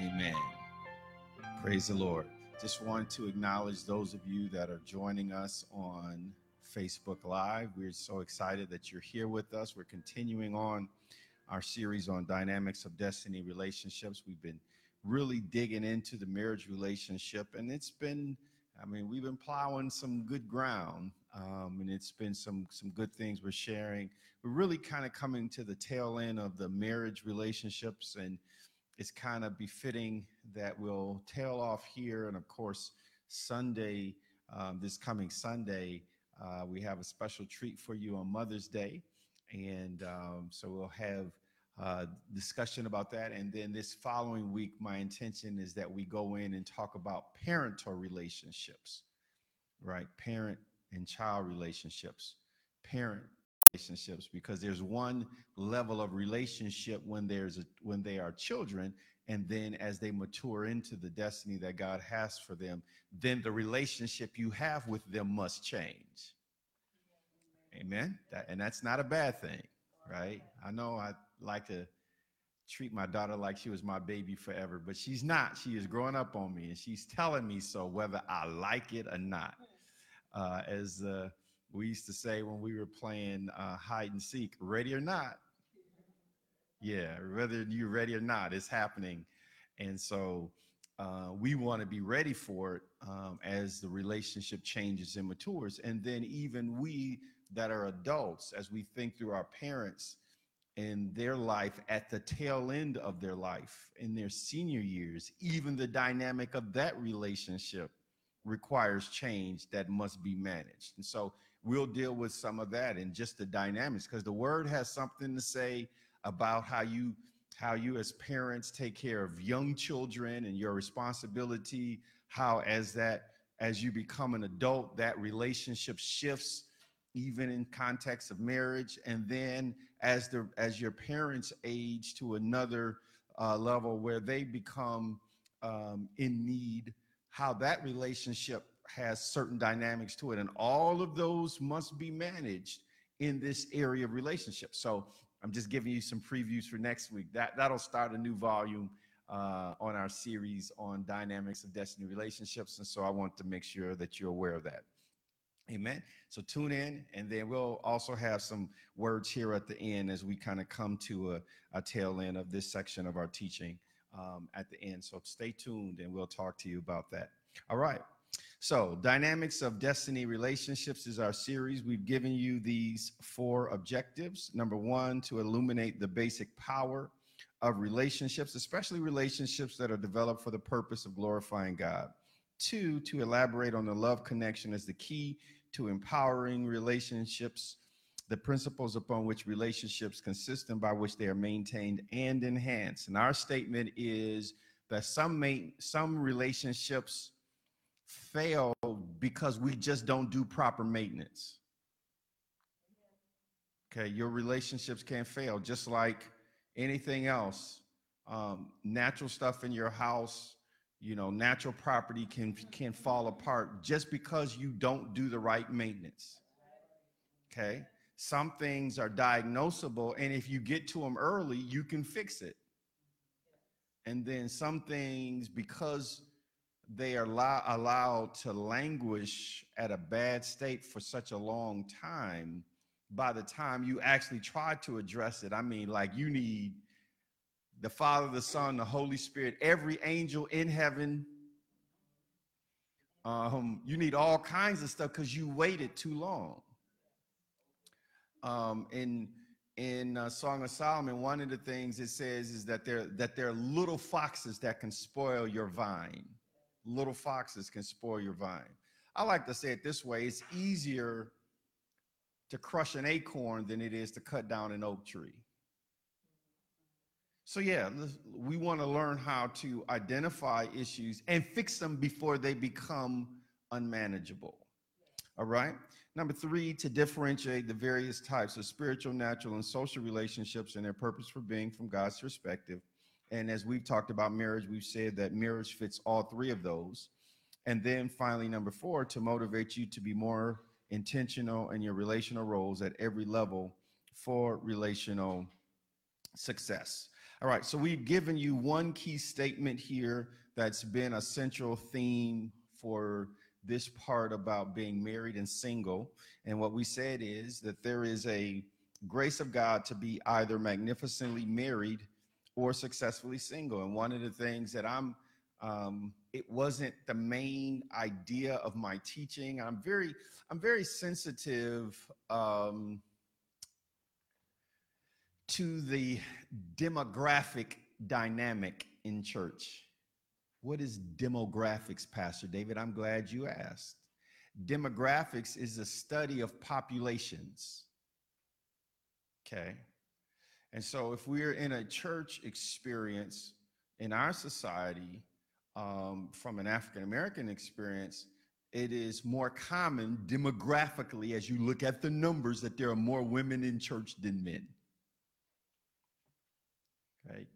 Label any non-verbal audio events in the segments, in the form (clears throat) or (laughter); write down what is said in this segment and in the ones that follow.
Amen. Praise the Lord. Just want to acknowledge those of you that are joining us on Facebook Live. We're so excited that you're here with us. We're continuing on our series on dynamics of destiny relationships. We've been really digging into the marriage relationship, and it's been, I mean, we've been plowing some good ground, um, and it's been some some good things we're sharing. We're really kind of coming to the tail end of the marriage relationships and it's kind of befitting that we'll tail off here. And of course, Sunday, um, this coming Sunday, uh, we have a special treat for you on Mother's Day. And um, so we'll have uh, discussion about that. And then this following week, my intention is that we go in and talk about parental relationships, right? Parent and child relationships, parent relationships because there's one level of relationship when there's a, when they are children and then as they mature into the destiny that God has for them then the relationship you have with them must change. Amen? That, and that's not a bad thing right? I know i like to treat my daughter like she was my baby forever but she's not. She is growing up on me and she's telling me so whether i like it or not. Uh, as uh, we used to say when we were playing uh, hide and seek, ready or not. Yeah, whether you're ready or not, it's happening. And so uh, we want to be ready for it um, as the relationship changes and matures. And then even we that are adults, as we think through our parents and their life at the tail end of their life, in their senior years, even the dynamic of that relationship requires change that must be managed. And so we'll deal with some of that and just the dynamics because the word has something to say about how you how you as parents take care of young children and your responsibility how as that as you become an adult that relationship shifts even in context of marriage. And then as the as your parents age to another uh, level where they become um, in need how that relationship has certain dynamics to it. And all of those must be managed in this area of relationships. So I'm just giving you some previews for next week. That, that'll start a new volume uh, on our series on dynamics of destiny relationships. And so I want to make sure that you're aware of that. Amen. So tune in, and then we'll also have some words here at the end as we kind of come to a, a tail end of this section of our teaching um, at the end. So stay tuned, and we'll talk to you about that. All right. So, Dynamics of Destiny Relationships is our series. We've given you these four objectives. Number one, to illuminate the basic power of relationships, especially relationships that are developed for the purpose of glorifying God. Two, to elaborate on the love connection as the key to empowering relationships, the principles upon which relationships consist and by which they are maintained and enhanced. And our statement is that some may, some relationships fail because we just don't do proper maintenance. Okay, your relationships can fail just like anything else. Um, natural stuff in your house, you know, natural property can can fall apart just because you don't do the right maintenance. Okay, some things are diagnosable, and if you get to them early, you can fix it. And then some things, because they are allow, allowed to languish at a bad state for such a long time by the time you actually try to address it. I mean like you need the father the son the holy spirit every angel in heaven. Um, you need all kinds of stuff because you waited too long. Um, in in uh, song of solomon one of the things it says is that there that there are little foxes that can spoil your vine little foxes can spoil your vine. I like to say it this way it's easier to crush an acorn than it is to cut down an oak tree. So, yeah, we want to learn how to identify issues and fix them before they become unmanageable. All right. Number three, to differentiate the various types of spiritual, natural, and social relationships and their purpose for being from God's perspective. And as we've talked about marriage, we've said that marriage fits all three of those. And then finally, number four, to motivate you to be more intentional in your relational roles at every level for relational success. All right, so we've given you one key statement here that's been a central theme for this part about being married and single. And what we said is that there is a grace of God to be either magnificently married or successfully single. And one of the things that I'm, um, it wasn't the main idea of my teaching. I'm very, I'm very sensitive um, to the demographic dynamic in church. What is demographics, Pastor David? I'm glad you asked. Demographics is the study of populations. Okay. And so if we're in a church experience in our society, um, from an African American experience, it is more common demographically as you look at the numbers that there are more women in church than men. Okay.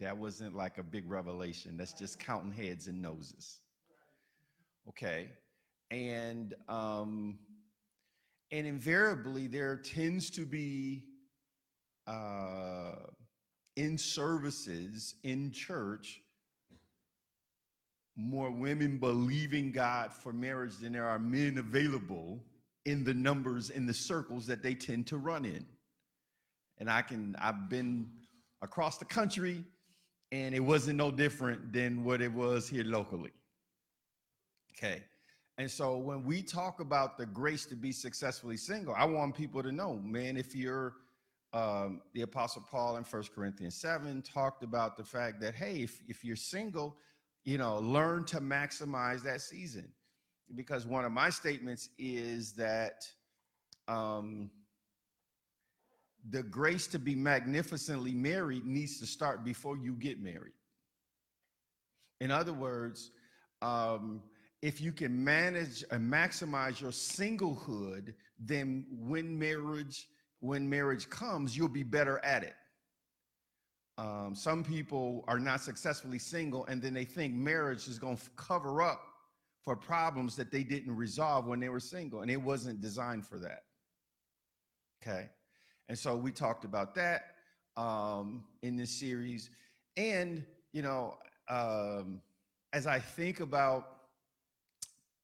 That wasn't like a big revelation. That's just counting heads and noses. Okay. And um, and invariably there tends to be uh, in services in church more women believing God for marriage than there are men available in the numbers in the circles that they tend to run in. And I can I've been across the country and it wasn't no different than what it was here locally. Okay. And so when we talk about the grace to be successfully single, I want people to know, man, if you're um, the Apostle Paul in First Corinthians 7 talked about the fact that, hey, if, if you're single, you know, learn to maximize that season. Because one of my statements is that um, the grace to be magnificently married needs to start before you get married. In other words, um, if you can manage and maximize your singlehood, then when marriage when marriage comes, you'll be better at it. Um, some people are not successfully single, and then they think marriage is going to cover up for problems that they didn't resolve when they were single, and it wasn't designed for that. Okay. And so we talked about that um, in this series. And, you know, um, as I think about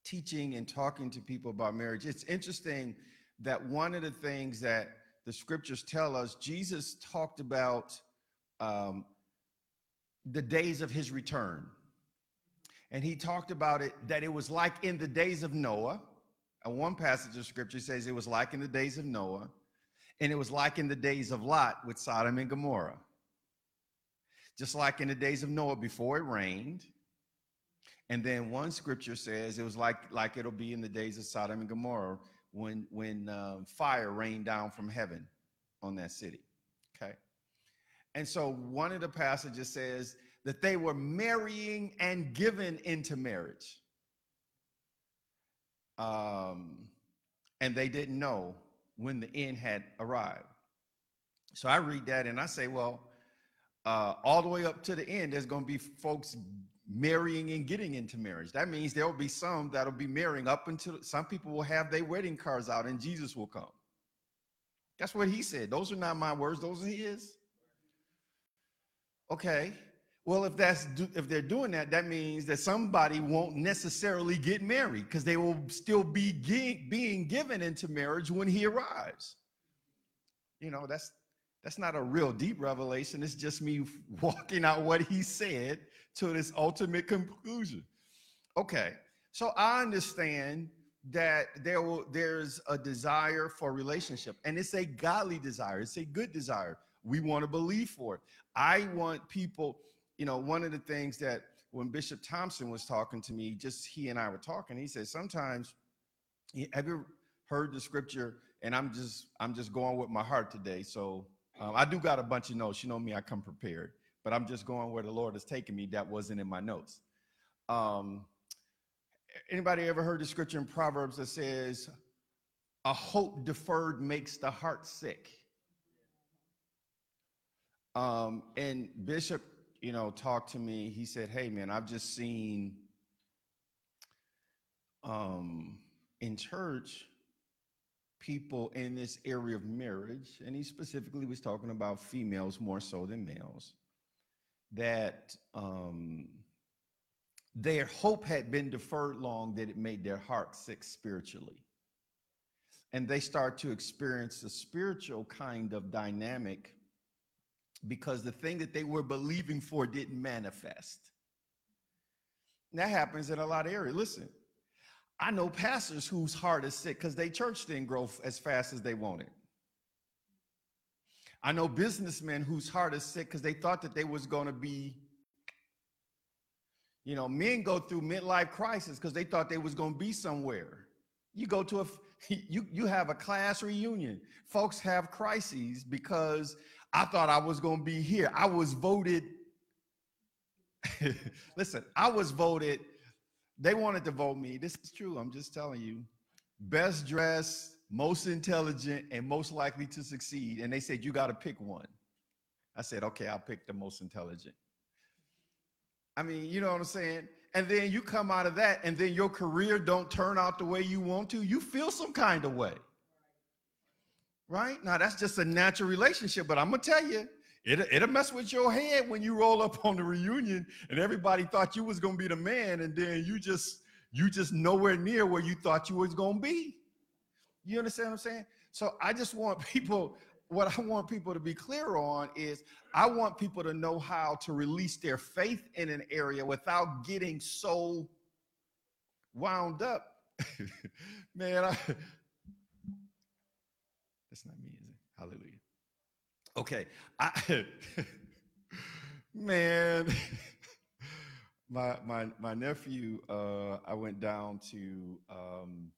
teaching and talking to people about marriage, it's interesting that one of the things that the scriptures tell us, Jesus talked about um, the days of his return. And he talked about it that it was like in the days of Noah. And one passage of scripture says it was like in the days of Noah and it was like in the days of Lot with Sodom and Gomorrah. Just like in the days of Noah before it rained. And then one scripture says it was like, like it'll be in the days of Sodom and Gomorrah when, when uh, fire rained down from heaven on that city. Okay. And so one of the passages says that they were marrying and given into marriage. Um, and they didn't know when the end had arrived. So I read that and I say, well, uh, all the way up to the end, there's going to be folks marrying and getting into marriage. That means there will be some that'll be marrying up until some people will have their wedding cards out and Jesus will come. That's what he said. Those are not my words, those are his. Okay. Well, if that's if they're doing that, that means that somebody won't necessarily get married because they will still be being given into marriage when he arrives. You know, that's that's not a real deep revelation. It's just me walking out what he said to this ultimate conclusion. Okay, so I understand that there will there's a desire for relationship, and it's a godly desire. It's a good desire. We want to believe for it. I want people you know, one of the things that when Bishop Thompson was talking to me, just he and I were talking, he said, sometimes, have you heard the scripture? And I'm just, I'm just going with my heart today. So um, I do got a bunch of notes. You know me, I come prepared, but I'm just going where the Lord has taken me. That wasn't in my notes. Um, anybody ever heard the scripture in Proverbs that says, a hope deferred makes the heart sick? Um, and Bishop you know, talked to me. He said, Hey, man, I've just seen um, in church people in this area of marriage, and he specifically was talking about females more so than males. That um, their hope had been deferred long that it made their heart sick spiritually. And they start to experience a spiritual kind of dynamic because the thing that they were believing for didn't manifest. And that happens in a lot of areas. Listen, I know pastors whose heart is sick because their church didn't grow as fast as they wanted. I know businessmen whose heart is sick because they thought that they was going to be you know, men go through midlife crisis because they thought they was going to be somewhere. You go to a (laughs) you you have a class reunion. Folks have crises because I thought I was going to be here. I was voted (laughs) Listen, I was voted they wanted to vote me. This is true. I'm just telling you. Best dressed, most intelligent, and most likely to succeed. And they said, You got to pick one. I said, Okay, I'll pick the most intelligent. I mean, you know what I'm saying? And then you come out of that, and then your career don't turn out the way you want to, you feel some kind of way. Right? Now, that's just a natural relationship, but I'm going to tell you, it, it'll mess with your head when you roll up on the reunion and everybody thought you was going to be the man, and then you just, you just nowhere near where you thought you was going to be. You understand what I'm saying? So I just want (laughs) people, what I want people to be clear on is I want people to know how to release their faith in an area without getting so wound up. (laughs) Man, I, (laughs) that's not me, is it? Hallelujah. Okay. I, man, my my my nephew, uh, I went down to um,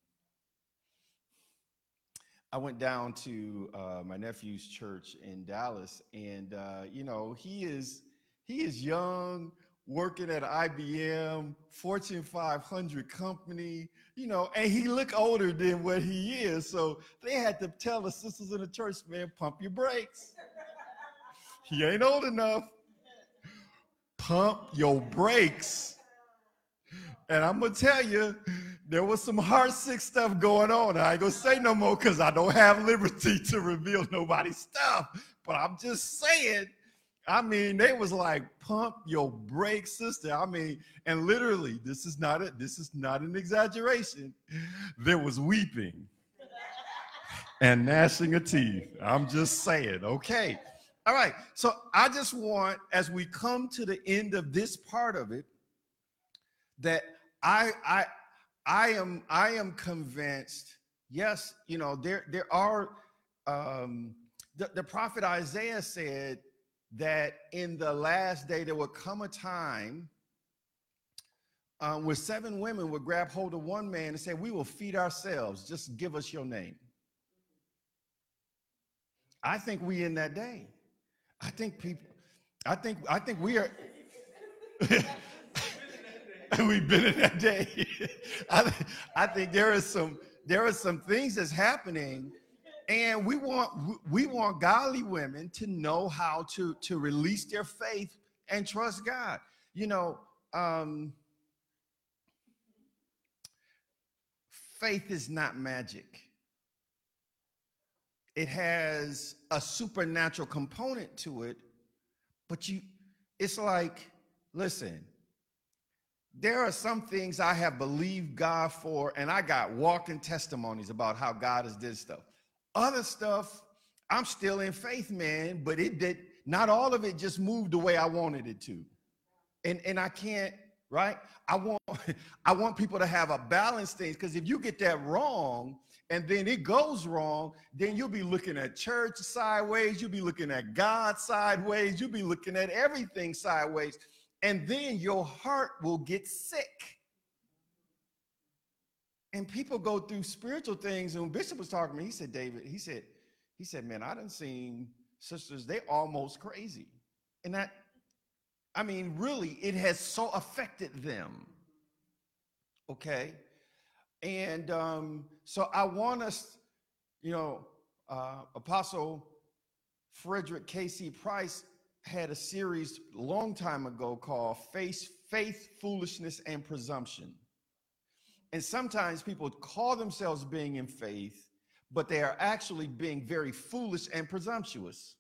I went down to uh, my nephew's church in Dallas, and uh, you know he is he is young, working at IBM, Fortune 500 company, you know, and he look older than what he is. So they had to tell the sisters in the church, man, pump your brakes. (laughs) He ain't old enough. Pump your brakes. And I'm gonna tell you, there was some heart sick stuff going on. I ain't gonna say no more because I don't have liberty (laughs) to reveal nobody's stuff. But I'm just saying, I mean, they was like, pump your brakes, sister. I mean, and literally, this is not a this is not an exaggeration. There was weeping (laughs) and gnashing of teeth. I'm just saying, okay. All right. So I just want, as we come to the end of this part of it, that I I I am I am convinced. Yes, you know there there are. Um, the, the prophet Isaiah said that in the last day there will come a time um, where seven women would grab hold of one man and say, "We will feed ourselves. Just give us your name." I think we in that day. I think people. I think I think we are. (laughs) (laughs) We've been in that day. (laughs) I, I think there is some there are some things that's happening, and we want we want godly women to know how to to release their faith and trust God. You know, um, faith is not magic. It has a supernatural component to it, but you it's like, listen, there are some things I have believed God for, and I got walking testimonies about how God has did stuff. Other stuff, I'm still in faith, man, but it did not all of it just moved the way I wanted it to. And and I can't, right? I want (laughs) I want people to have a balanced thing because if you get that wrong and then it goes wrong, then you'll be looking at church sideways, you'll be looking at God sideways, you'll be looking at everything sideways and then your heart will get sick. And people go through spiritual things. And when Bishop was talking to me, he said, David, he said, he said, man, I done seen sisters, they almost crazy. And that, I mean, really, it has so affected them. Okay. And um, so I want us, you know, uh, Apostle Frederick K.C. Price had a series long time ago called Face Faith, Foolishness, and Presumption. And sometimes people call themselves being in faith, but they are actually being very foolish and presumptuous.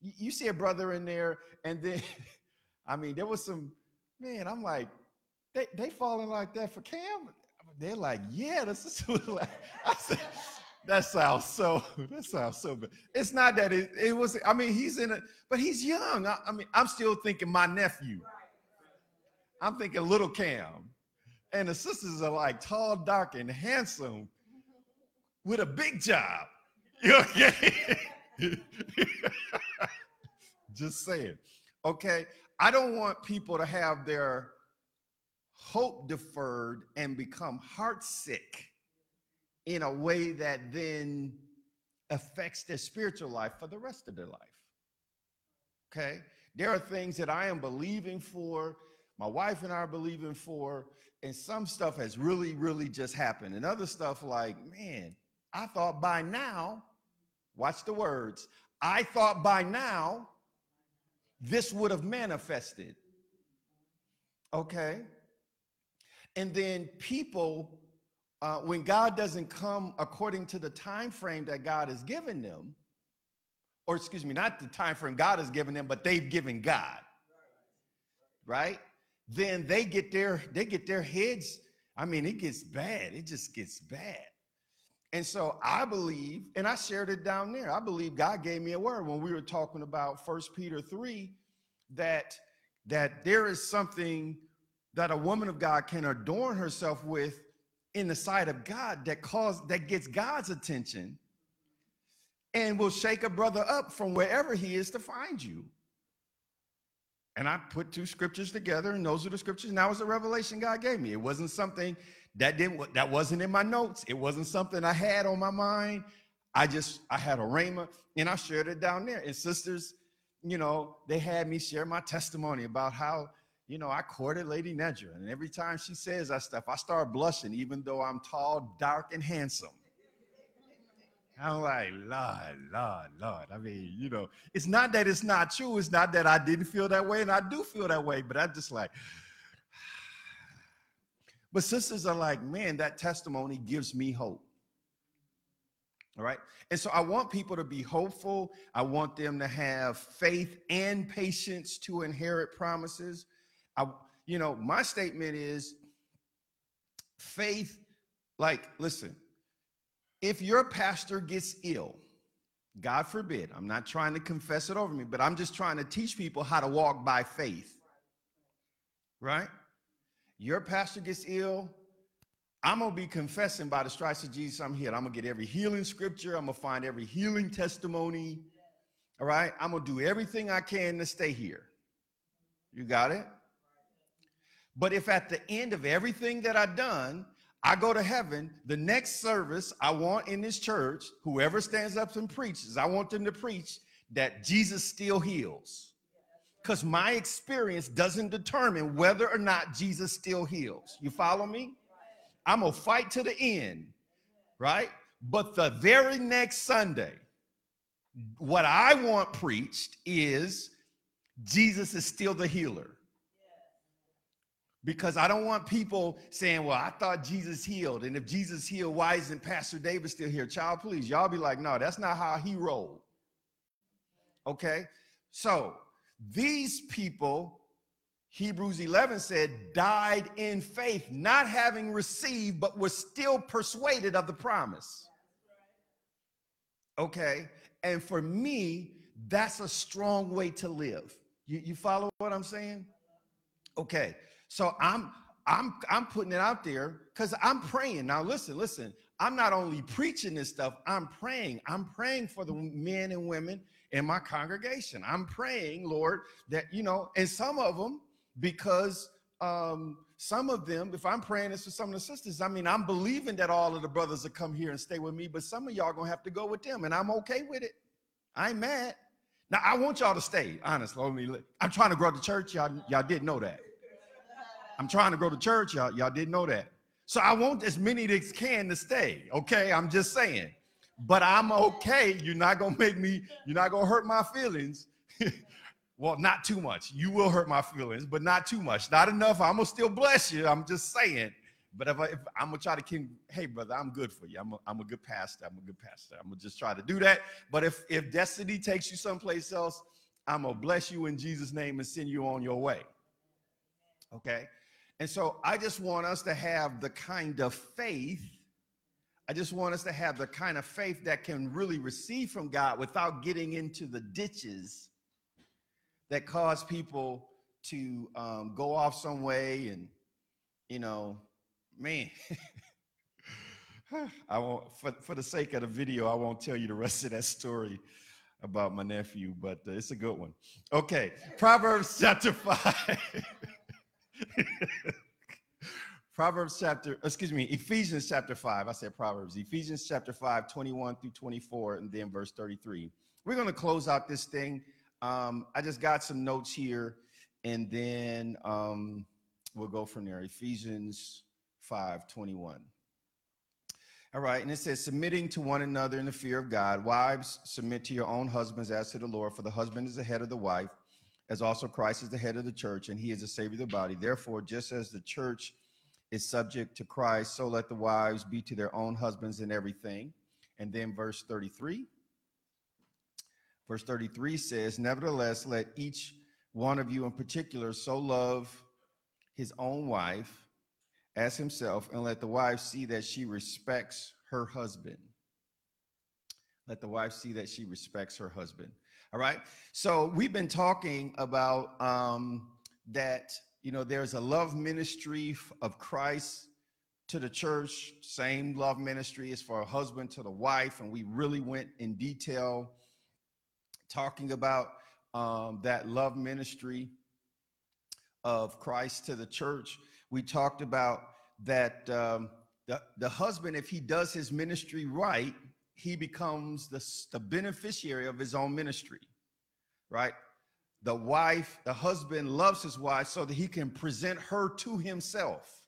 You see a brother in there, and then (laughs) I mean, there was some, man, I'm like, they, they falling like that for Cam? They're like, yeah, this is (laughs) like, I said, that sounds so, (laughs) that sounds so bad. It's not that it, it was, I mean, he's in it, but he's young. I, I mean, I'm still thinking my nephew. I'm thinking little Cam. And the sisters are like tall, dark, and handsome with a big job. (laughs) Okay. (laughs) Just saying. Okay. I don't want people to have their hope deferred and become heartsick in a way that then affects their spiritual life for the rest of their life. Okay? There are things that I am believing for, my wife and I are believing for, and some stuff has really, really just happened. And other stuff like, man, I thought by now, watch the words, I thought by now this would have manifested. Okay? And then people, uh, when God doesn't come according to the time frame that God has given them, or excuse me, not the time frame God has given them, but they've given God, right? Then they get their they get their heads. I mean, it gets bad. It just gets bad. And so I believe, and I shared it down there. I believe God gave me a word when we were talking about First Peter 3 that that there is something that a woman of God can adorn herself with in the sight of God that cause that gets God's attention and will shake a brother up from wherever he is to find you. And I put two scriptures together, and those are the scriptures. And that was the revelation God gave me. It wasn't something that didn't that wasn't in my notes. It wasn't something I had on my mind. I just I had a rhema and I shared it down there. And sisters, you know, they had me share my testimony about how, you know, I courted Lady Nedra. And every time she says that stuff, I start blushing, even though I'm tall, dark, and handsome. I'm like, Lord, Lord, Lord. I mean, you know, it's not that it's not true. It's not that I didn't feel that way, and I do feel that way, but I just like, (sighs) but sisters are like, man, that testimony gives me hope. All right. And so I want people to be hopeful. I want them to have faith and patience to inherit promises. I, you know, my statement is faith, like, listen, if your pastor gets ill, God forbid, I'm not trying to confess it over me, but I'm just trying to teach people how to walk by faith. Right? Your pastor gets ill, I'm gonna be confessing by the stripes of Jesus, I'm here. I'm gonna get every healing scripture, I'm gonna find every healing testimony. All right, I'm gonna do everything I can to stay here. You got it? But if at the end of everything that I've done, I go to heaven, the next service I want in this church, whoever stands up and preaches, I want them to preach that Jesus still heals. Because my experience doesn't determine whether or not Jesus still heals. You follow me? I'm going to fight to the end, right? But the very next Sunday, what I want preached is Jesus is still the healer. Because I don't want people saying, well, I thought Jesus healed. And if Jesus healed, why isn't Pastor David still here? Child, please, y'all be like, no, that's not how he rolled. Okay? So these people Hebrews 11 said, died in faith, not having received, but was still persuaded of the promise. Okay. And for me, that's a strong way to live. You, you follow what I'm saying? Okay. So I'm I'm I'm putting it out there because I'm praying. Now listen, listen. I'm not only preaching this stuff, I'm praying. I'm praying for the men and women in my congregation. I'm praying, Lord, that you know, and some of them because um, some of them, if I'm praying this for some of the sisters, I mean, I'm believing that all of the brothers will come here and stay with me, but some of y'all gonna have to go with them, and I'm okay with it. I ain't mad. Now I want y'all to stay, honestly. I'm trying to grow the church. Y'all, y'all didn't know that. I'm trying to grow the church. Y'all, y'all didn't know that. So I want as many as can to stay. Okay, I'm just saying. But I'm okay. You're not gonna make me. You're not gonna hurt my feelings. (laughs) Well, not too much. You will hurt my feelings, but not too much. Not enough. I'm gonna still bless you. I'm just saying. But if, I, I'm gonna try to keep, hey brother, I'm good for you. I'm a, I'm a good pastor. I'm a good pastor. I'm gonna just try to do that. But if if destiny takes you someplace else, I'm to bless you in Jesus' name and send you on your way. Okay? And so I just want us to have the kind of faith. I just want us to have the kind of faith that can really receive from God without getting into the ditches that cause people to um, go off some way and, you know, man. (laughs) I won't, for, for the sake of the video, I won't tell you the rest of that story about my nephew, but uh, it's a good one. Okay, Proverbs chapter 5. (laughs) (laughs) Proverbs chapter, excuse me, Ephesians chapter 5. I said Proverbs. Ephesians chapter 5, 21 through 24, and then verse 33. We're going to close out this thing. Um, I just got some notes here, and then um, we'll go from there. Ephesians 5, 21. All right, and it says, submitting to one another in the fear of God. Wives, submit to your own husbands as to the Lord, for the husband is the head of the wife, as also Christ is the head of the church, and he is the Savior of the body. Therefore, just as the church is subject to Christ, so let the wives be to their own husbands in everything. And then verse 33. Verse 33 says, Nevertheless, let each one of you in particular so love his own wife as himself, and let the wife see that she respects her husband. Let the wife see that she respects her husband. All right. So we've been talking about um, that, you know, there's a love ministry of Christ to the church, same love ministry is for a husband to the wife. And we really went in detail talking about um, that love ministry of Christ to the church we talked about that um, the, the husband, if he does his ministry right, he becomes the, the beneficiary of his own ministry, right? The wife, the husband loves his wife so that he can present her to himself.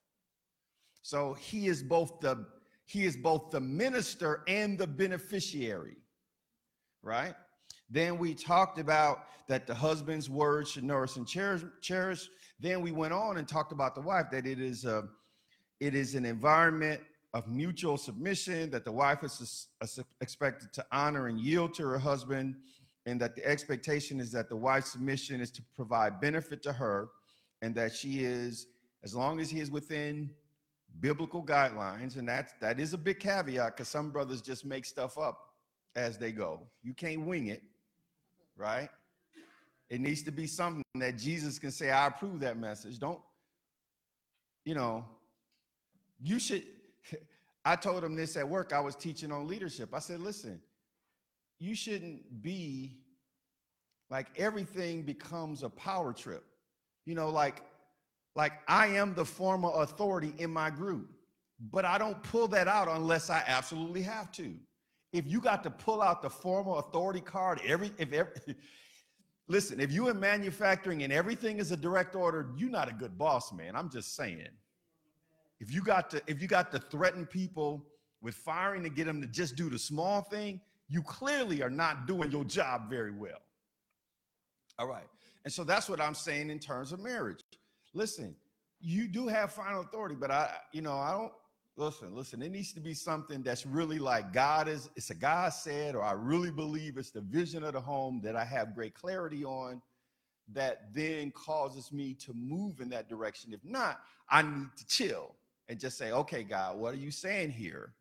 So he is both the he is both the minister and the beneficiary, right? Then we talked about that the husband's words should nourish and cherish then we went on and talked about the wife that it is a, it is an environment of mutual submission that the wife is expected to honor and yield to her husband and that the expectation is that the wife's submission is to provide benefit to her and that she is as long as he is within biblical guidelines and that's that is a big caveat because some brothers just make stuff up as they go you can't wing it right it needs to be something that Jesus can say, I approve that message. Don't, you know, you should. (laughs) I told him this at work. I was teaching on leadership. I said, listen, you shouldn't be like everything becomes a power trip. You know, like, like I am the formal authority in my group, but I don't pull that out unless I absolutely have to. If you got to pull out the formal authority card every if every (laughs) Listen, if you in manufacturing and everything is a direct order, you're not a good boss, man. I'm just saying. If you got to if you got to threaten people with firing to get them to just do the small thing, you clearly are not doing your job very well. All right. And so that's what I'm saying in terms of marriage. Listen, you do have final authority, but I, you know, I don't listen, listen, it needs to be something that's really like God is, it's a God said, or I really believe it's the vision of the home that I have great clarity on that then causes me to move in that direction. If not, I need to chill and just say, okay, God, what are you saying here?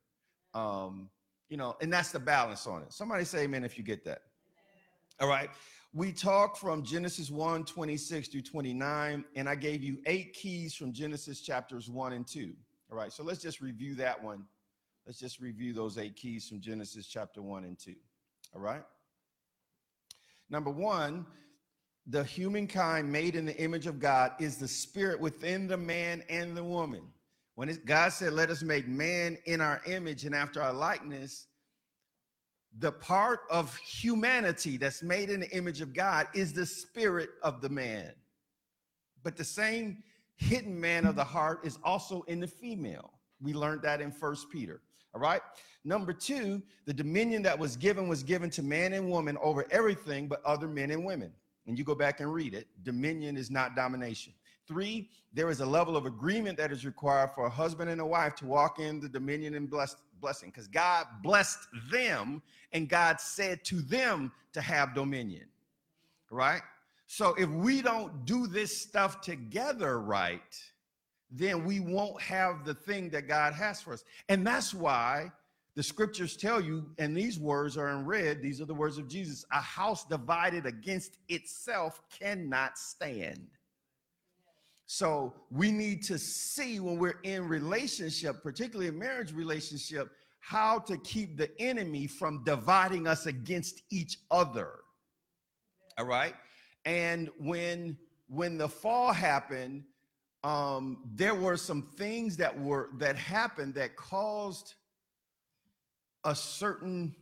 Um, you know, and that's the balance on it. Somebody say amen if you get that. All right. We talked from Genesis 1 26 through 29, and I gave you eight keys from Genesis chapters 1 and 2. All right, so let's just review that one. Let's just review those eight keys from Genesis chapter 1 and 2. All right? Number one, the humankind made in the image of God is the spirit within the man and the woman. When it, God said, Let us make man in our image and after our likeness, the part of humanity that's made in the image of God is the spirit of the man. But the same hidden man of the heart is also in the female. We learned that in First Peter. All right. Number two, the dominion that was given was given to man and woman over everything but other men and women. And you go back and read it. Dominion is not domination. Three, there is a level of agreement that is required for a husband and a wife to walk in the dominion and bless, blessing because God blessed them and God said to them to have dominion. right? So if we don't do this stuff together right, then we won't have the thing that God has for us. And that's why the scriptures tell you, and these words are in red, these are the words of Jesus a house divided against itself cannot stand. So we need to see when we're in relationship, particularly a marriage relationship, how to keep the enemy from dividing us against each other. All right. And when when the fall happened, um, there were some things that were that happened that caused a certain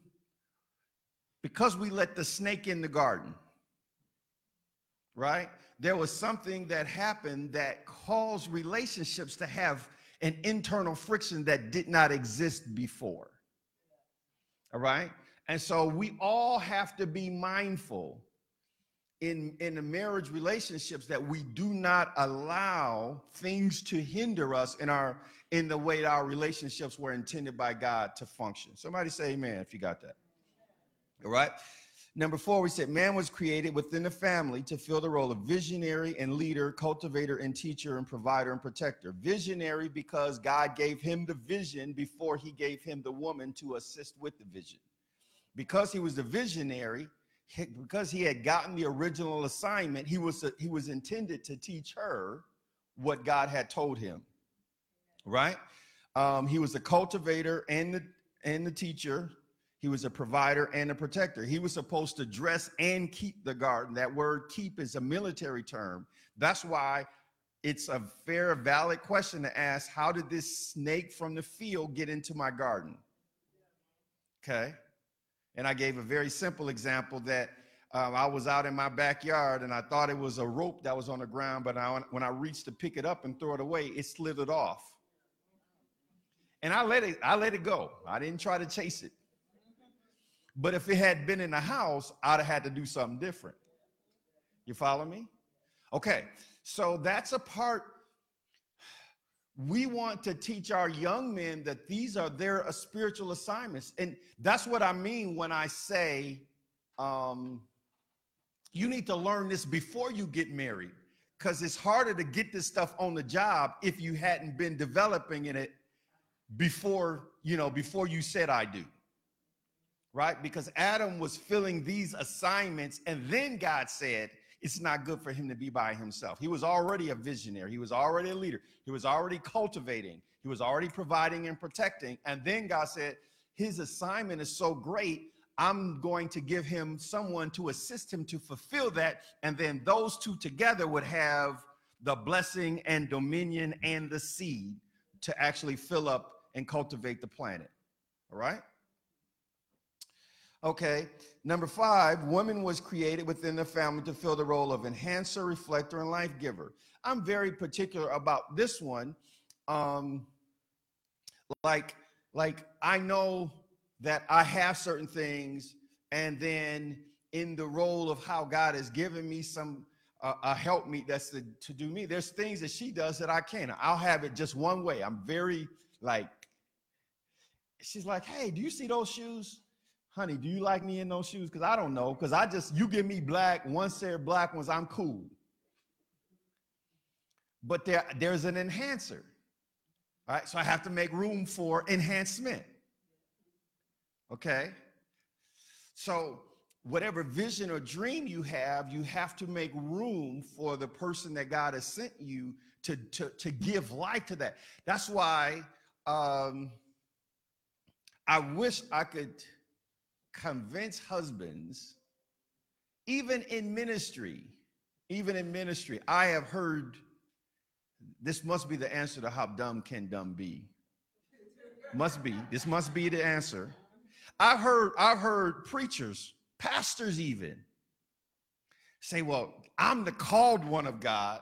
because we let the snake in the garden, right? There was something that happened that caused relationships to have an internal friction that did not exist before. All right? And so we all have to be mindful in in the marriage relationships that we do not allow things to hinder us in our in the way that our relationships were intended by God to function. Somebody say amen if you got that. All right. Number four, we said man was created within the family to fill the role of visionary and leader, cultivator and teacher and provider and protector. Visionary because God gave him the vision before he gave him the woman to assist with the vision. Because he was the visionary, because he had gotten the original assignment, he was he was intended to teach her what God had told him. Right? Um, he was a cultivator and the and the teacher. He was a provider and a protector. He was supposed to dress and keep the garden. That word keep is a military term. That's why it's a fair, valid question to ask how did this snake from the field get into my garden? Okay. And I gave a very simple example that um, I was out in my backyard and I thought it was a rope that was on the ground, but I, when I reached to pick it up and throw it away, it slithered off. And I let it, I let it go. I didn't try to chase it. But if it had been in the house, I'd have had to do something different. You follow me? Okay, so that's a part we want to teach our young men that these are their uh, spiritual assignments. And that's what I mean when I say um, you need to learn this before you get married because it's harder to get this stuff on the job if you hadn't been developing in it before, you know, before you said I do. Right? Because Adam was filling these assignments and then God said, it's not good for him to be by himself. He was already a visionary, he was already a leader, he was already cultivating, he was already providing and protecting. And then God said, His assignment is so great, I'm going to give him someone to assist him to fulfill that. And then those two together would have the blessing and dominion and the seed to actually fill up and cultivate the planet. All right? Okay. Number five, woman was created within the family to fill the role of enhancer, reflector, and life giver. I'm very particular about this one. Um, like, like I know that I have certain things, and then in the role of how God has given me some uh, a help me that's to, to do me. There's things that she does that I can't. I'll have it just one way. I'm very like. She's like, "Hey, do you see those shoes?" Honey, do you like me in those shoes? Because I don't know. Because I just, you give me black, one set of black ones, I'm cool. But there, there's an enhancer. All right, so I have to make room for enhancement. Okay? So, whatever vision or dream you have, you have to make room for the person that God has sent you to, to, to give life to that. That's why um, I wish I could convince husbands, even in ministry, even in ministry, I have heard this must be the answer to how dumb can dumb be. Must be. This must be the answer. I've heard, I've heard preachers, pastors even, say, Well, I'm the called one of God,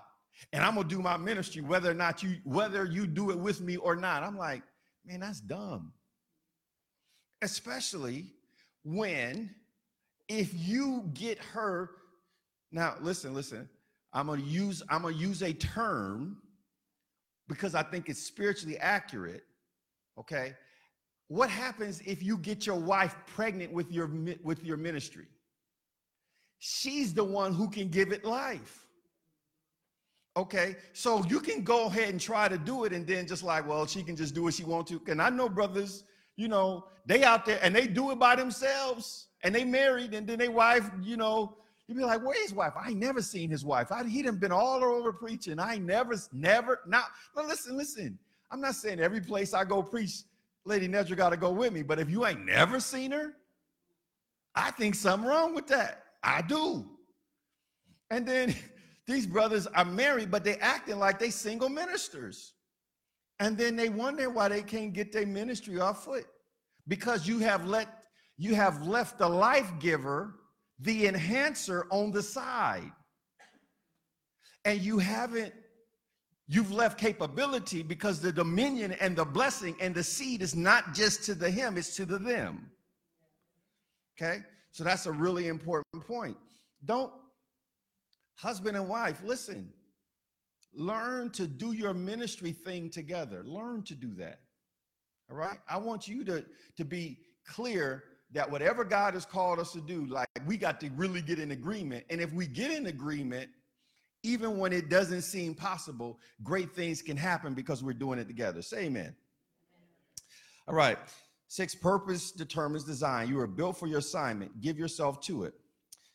and I'm gonna do my ministry, whether or not you whether you do it with me or not. I'm like, man, that's dumb. Especially when if you get her now listen listen i'm to use i'm to use a term because i think it's spiritually accurate okay what happens if you get your wife pregnant with your with your ministry she's the one who can give it life. Okay, so you can go ahead and try to do it, and then just like, well, she can just do what she wants to. And I know brothers, you know, they out there and they do it by themselves, and they married, and then they wife, you know, you'd be like, where's his wife? I ain't never seen his wife. I, he done been all over preaching. I never, never, not. But listen, listen. I'm not saying every place I go preach, Lady Nedra got to go with me. But if you ain't never seen her, I think something wrong with that. I do. And then (laughs) these brothers are married, but they acting like they single ministers. And then they wonder why they can't get their ministry off foot. Because you have let you have left the life giver, the enhancer on the side. And you haven't You've left capability because the dominion and the blessing and the seed is not just to the him, it's to the them. Okay? So that's a really important point. Don't, husband and wife, listen, learn to do your ministry thing together. Learn to do that. All right? I want you to, to be clear that whatever God has called us to do, like we got to really get in agreement. And if we get in agreement, even when it doesn't seem possible, great things can happen because we're doing it together. Say amen. All right. Six, purpose determines design. You are built for your assignment. Give yourself to it.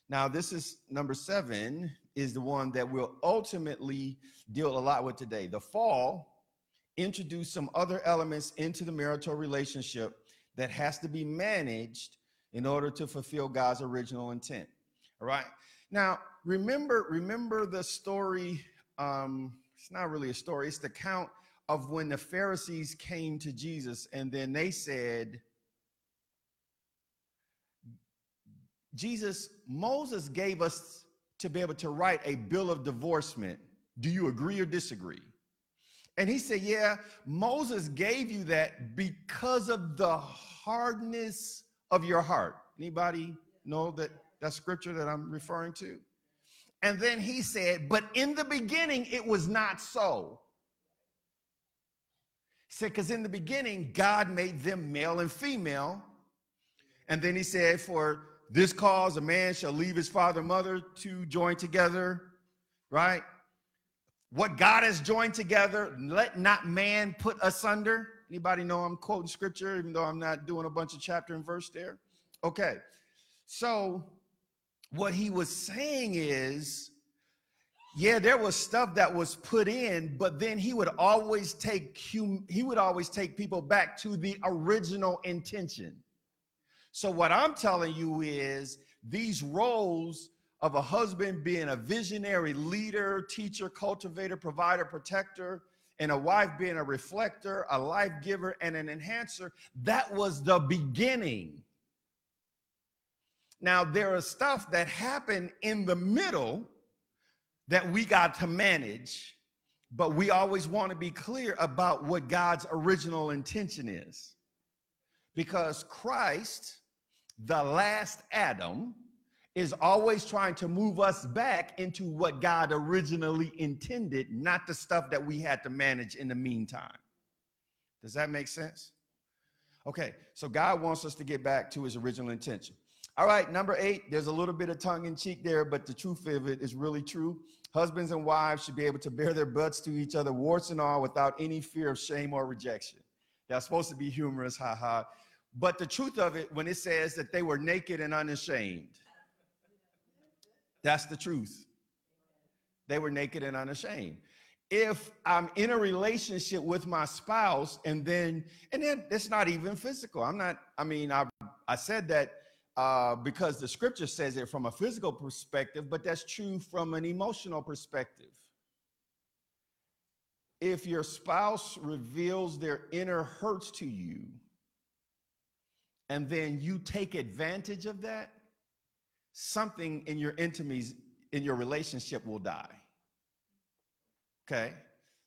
Now, this is number seven, is the one that we'll ultimately deal a lot with today. The fall introduced some other elements into the marital relationship that has to be managed in order to fulfill God's original intent. All right. Now, remember, remember the story. Um, it's not really a story, it's the count of when the Pharisees came to Jesus and then they said, Jesus, Moses gave us to be able to write a bill of divorcement. Do you agree or disagree? And he said, Yeah, Moses gave you that because of the hardness of your heart. Anybody know that that scripture that I'm referring to? And then he said, But in the beginning, it was not so. He said, because in the beginning, God made them male and female. And then he said, For this cause, a man shall leave his father and mother to join together, right? What God has joined together, let not man put asunder. Anybody know I'm quoting scripture, even though I'm not doing a bunch of chapter and verse there? Okay. So, what he was saying is yeah, there was stuff that was put in, but then he would always take he would always take people back to the original intention. So what I'm telling you is these roles of a husband being a visionary leader, teacher, cultivator, provider, protector, and a wife being a reflector, a life giver, and an enhancer, that was the beginning. Now, there is stuff that happened in the middle that we got to manage, but we always want to be clear about what God's original intention is. Because Christ, the last Adam, is always trying to move us back into what God originally intended, not the stuff that we had to manage in the meantime. Does that make sense? Okay, so God wants us to get back to his original intention. All right, number eight, there's a little bit of tongue in cheek there, but the truth of it is really true. Husbands and wives should be able to bare their butts to each other, warts and all, without any fear of shame or rejection. That's supposed to be humorous, ha ha. But the truth of it, when it says that they were naked and unashamed, that's the truth. They were naked and unashamed. If I'm in a relationship with my spouse, and then, and then it's not even physical. I'm not, I mean, I, I said that uh, because the scripture says it from a physical perspective, but that's true from an emotional perspective. If your spouse reveals their inner hurts to you, and then you take advantage of that, something in your intimacy, in your relationship will die. Okay?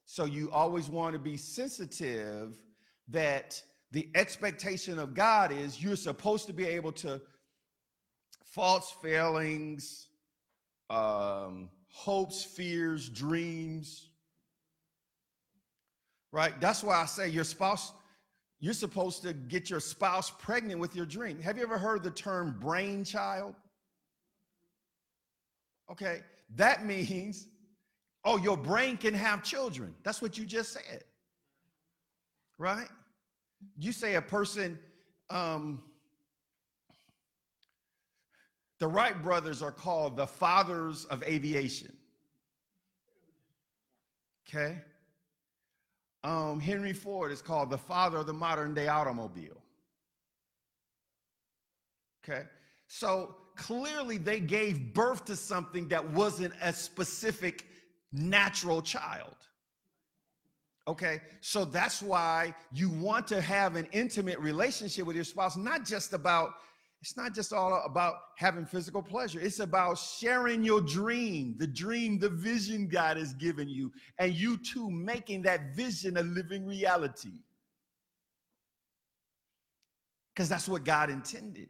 So you always want to be sensitive that the expectation of God is you're supposed to be able to false failings, um, hopes, fears, dreams. Right? That's why I say your spouse, you're supposed to get your spouse pregnant with your dream. Have you ever heard the term brainchild? Okay, that (laughs) means, oh, your brain can have children. That's what you just said, right? You say a person, um, the Wright brothers are called the fathers of aviation. Okay. Um, Henry Ford is called the father of the modern day automobile. Okay. So clearly they gave birth to something that wasn't a specific natural child. Okay, so that's why you want to have an intimate relationship with your spouse, not just about, it's not just all about having physical pleasure. It's about sharing your dream, the dream, the vision God has given you, and you two making that vision a living reality. Because that's what God intended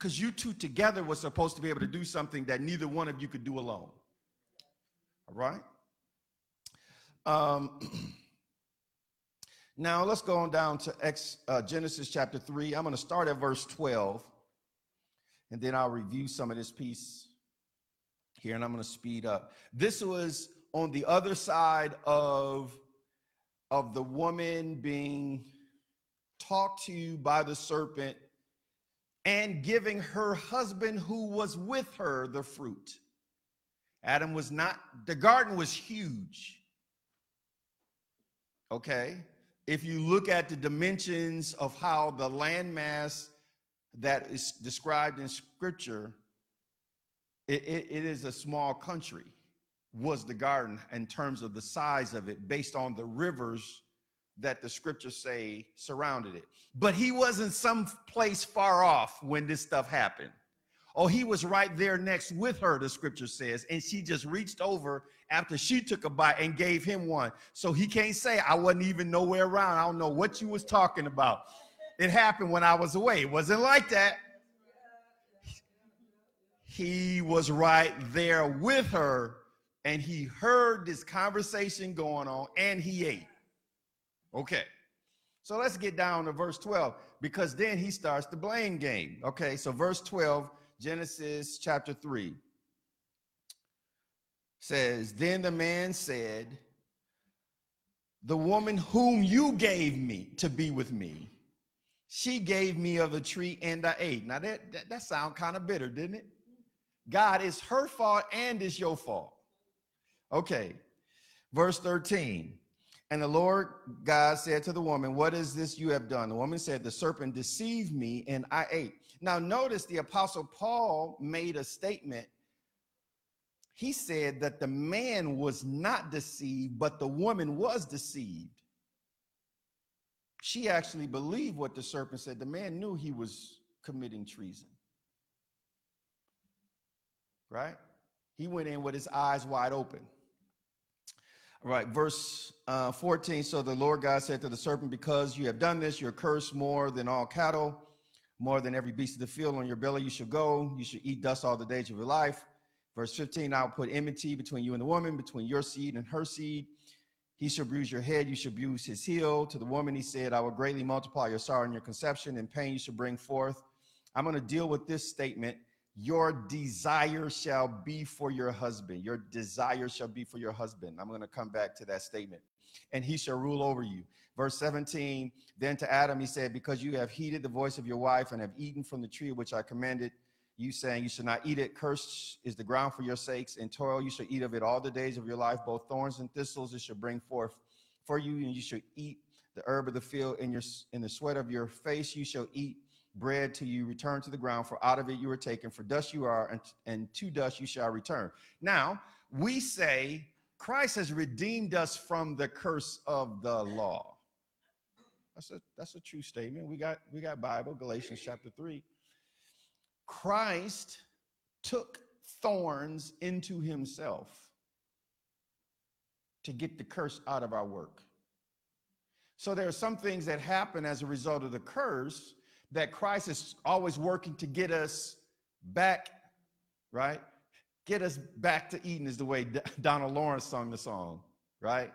because you two together were supposed to be able to do something that neither one of you could do alone. All right? Um, (clears throat) now let's go on down to X, uh, Genesis chapter 3. I'm going to start at verse 12, and then I'll review some of this piece here, and I'm going to speed up. This was on the other side of, of the woman being talked to by the serpent and giving her husband who was with her the fruit. Adam was not, the garden was huge. Okay? If you look at the dimensions of how the landmass that is described in scripture, it, it, it is a small country, was the garden in terms of the size of it, based on the rivers that the scriptures say surrounded it. But he wasn't some place far off when this stuff happened. Oh, he was right there next with her, the scripture says, and she just reached over after she took a bite and gave him one. So he can't say, I wasn't even nowhere around. I don't know what you was talking about. It happened when I was away. It wasn't like that. He was right there with her, and he heard this conversation going on, and he ate. Okay. So let's get down to verse 12 because then he starts the blame game. Okay. So, verse 12, Genesis chapter 3 says, Then the man said, The woman whom you gave me to be with me, she gave me of the tree and I ate. Now that, that, that sounds kind of bitter, didn't it? God, it's her fault and it's your fault. Okay. Verse 13. And the Lord God said to the woman, What is this you have done? The woman said, The serpent deceived me and I ate. Now, notice the apostle Paul made a statement. He said that the man was not deceived, but the woman was deceived. She actually believed what the serpent said. The man knew he was committing treason. Right? He went in with his eyes wide open. All right, verse uh, 14. So the Lord God said to the serpent, Because you have done this, you're cursed more than all cattle, more than every beast of the field. On your belly you shall go. You shall eat dust all the days of your life. Verse 15. I'll put enmity between you and the woman, between your seed and her seed. He shall bruise your head, you shall bruise his heel. To the woman, he said, I will greatly multiply your sorrow and your conception, and pain you shall bring forth. I'm going to deal with this statement your desire shall be for your husband. Your desire shall be for your husband. I'm going to come back to that statement. And he shall rule over you. Verse 17 Then to Adam he said, Because you have heeded the voice of your wife and have eaten from the tree which I commanded you, saying, You should not eat it. Cursed is the ground for your sakes. and toil you shall eat of it all the days of your life. Both thorns and thistles it shall bring forth for you, and you shall eat the herb of the field. In, your, in the sweat of your face you shall eat bread till you return to the ground, for out of it you were taken, for dust you are, and, and to dust you shall return. Now, we say Christ has redeemed us from the curse of the law. That's a that's a true statement. We got we got Bible, Galatians chapter 3. Christ took thorns into himself to get the curse out of our work. So there are some things that happen as a result of the curse that Christ is always working to get us back, right? Get us back to Eden is the way Donald Lawrence sung the song, right?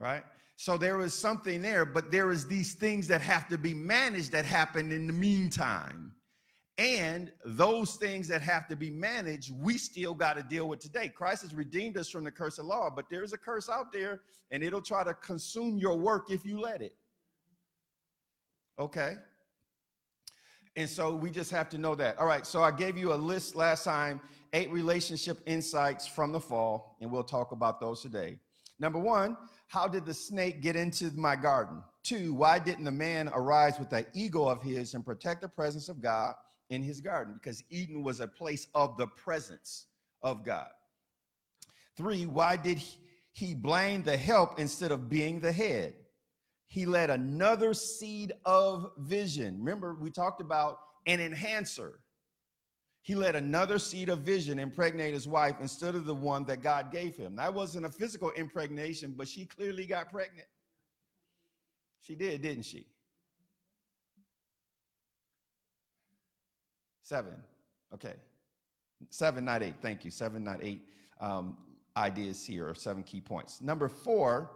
Right? So there is something there, but there is these things that have to be managed that happen in the meantime. And those things that have to be managed, we still got to deal with today. Christ has redeemed us from the curse of law, but there's a curse out there and it'll try to consume your work if you let it. Okay? And so we just have to know that. All right, so I gave you a list last time, eight relationship insights from the fall, and we'll talk about those today. Number one, how did the snake get into my garden? Two, why didn't the man arise with that ego of his and protect the presence of God in his garden? Because Eden was a place of the presence of God. Three, why did he blame the help instead of being the head? he let another seed of vision. Remember, we talked about an enhancer. He let another seed of vision impregnate his wife instead of the one that God gave him. That wasn't a physical impregnation, but she clearly got pregnant. She did, didn't she? Seven. Okay. Seven, not eight. Thank you. Seven, not eight um, ideas here, or seven key points. Number four,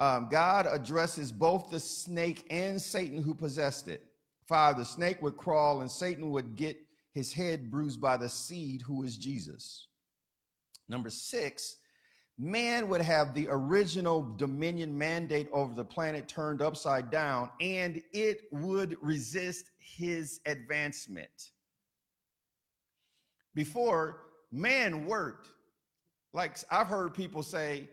um, God addresses both the snake and Satan who possessed it. Five, the snake would crawl and Satan would get his head bruised by the seed who is Jesus. Number six, man would have the original dominion mandate over the planet turned upside down and it would resist his advancement. Before, man worked. Like I've heard people say,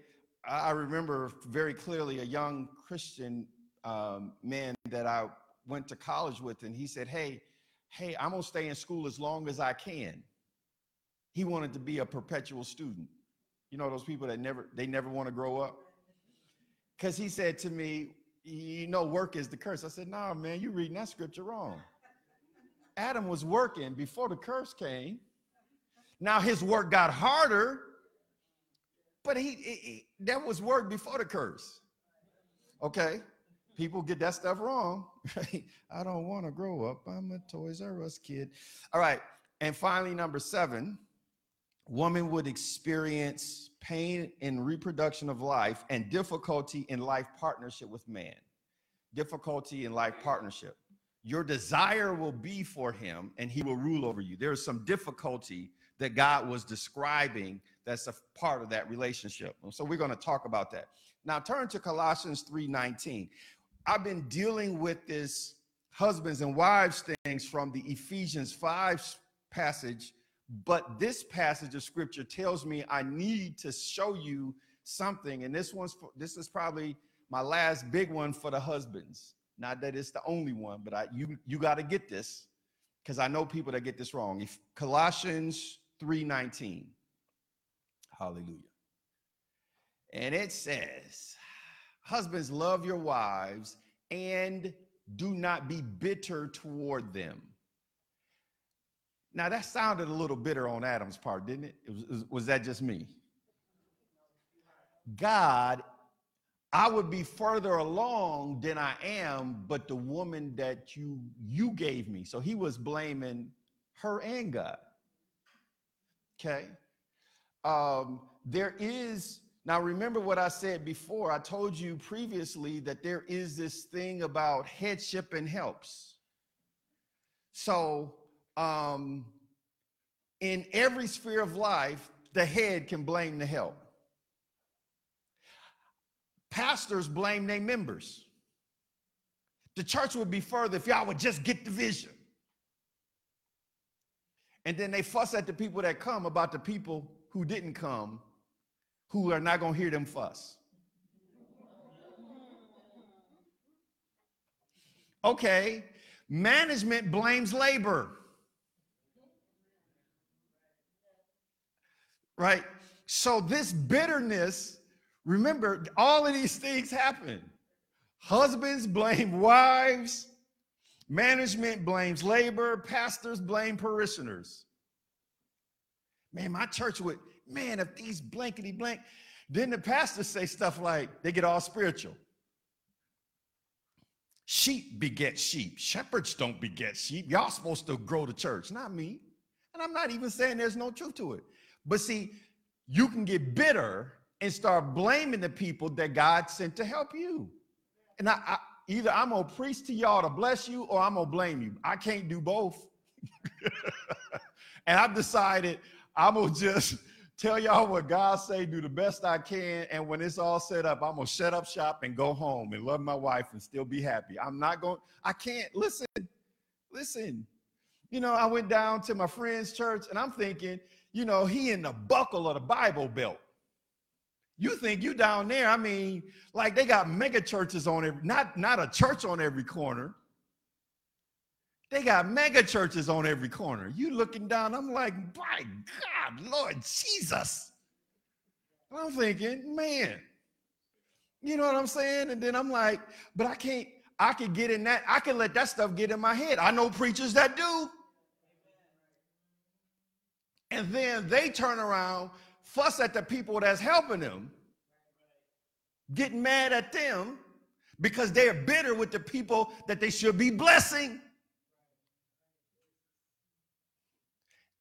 I remember very clearly a young Christian um, man that I went to college with, and he said, Hey, hey, I'm gonna stay in school as long as I can. He wanted to be a perpetual student. You know, those people that never they never want to grow up. Because he said to me, you know, work is the curse. I said, nah, man, you reading that scripture wrong. Adam was working before the curse came. Now his work got harder but he, he, that was work before the curse. Okay. People get that stuff wrong. (laughs) I don't want to grow up. I'm a Toys R Us kid. All right. And finally, number seven, woman would experience pain in reproduction of life and difficulty in life partnership with man. Difficulty in life partnership. Your desire will be for him and he will rule over you. There is some difficulty that God was describing that's a part of that relationship. So we're going to talk about that. Now turn to Colossians 3:19. I've been dealing with this husbands and wives things from the Ephesians 5 passage, but this passage of scripture tells me I need to show you something and this one's for, this is probably my last big one for the husbands. Not that it's the only one, but I you you got to get this because I know people that get this wrong. If Colossians 3:19 Hallelujah. And it says, Husbands, love your wives and do not be bitter toward them. Now, that sounded a little bitter on Adam's part, didn't it? it was, was that just me? God, I would be further along than I am, but the woman that you you gave me. So he was blaming her and God. Okay um, there is now remember what I said before. I told you previously that there is this thing about headship and helps. So um, in every sphere of life, the head can blame the help. Pastors blame their members. The church would be further if y'all would just get the vision. And then they fuss at the people that come about the people who didn't come who are not going to hear them fuss. Okay, management blames labor. Right? So, this bitterness, remember, all of these things happen. Husbands blame wives, management blames labor, pastors blame parishioners. Man, my church would, man, if these blankety blank, then the pastors say stuff like they get all spiritual. Sheep beget sheep. Shepherds don't beget sheep. Y'all supposed to grow the church, not me. And I'm not even saying there's no truth to it. But see, you can get bitter and start blaming the people that God sent to help you. And I, I either I'm gonna preach to y'all to bless you or I'm gonna blame you. I can't do both. (laughs) and I've decided I'm gonna just (laughs) tell y'all what God say, do the best I can, and when it's all set up, I'm gonna shut up shop and go home and love my wife and still be happy. I'm not going. I can't listen. Listen. You know, I went down to my friend's church and I'm thinking, you know, he in the buckle of the Bible belt. You think you down there? I mean, like they got mega churches on every, not not a church on every corner. They got mega churches on every corner. You looking down, I'm like, by God, Lord Jesus. I'm thinking, man, you know what I'm saying? And then I'm like, but I can't, I can get in that, I can let that stuff get in my head. I know preachers that do. And then they turn around, fuss at the people that's helping them, get mad at them because they're bitter with the people that they should be blessing.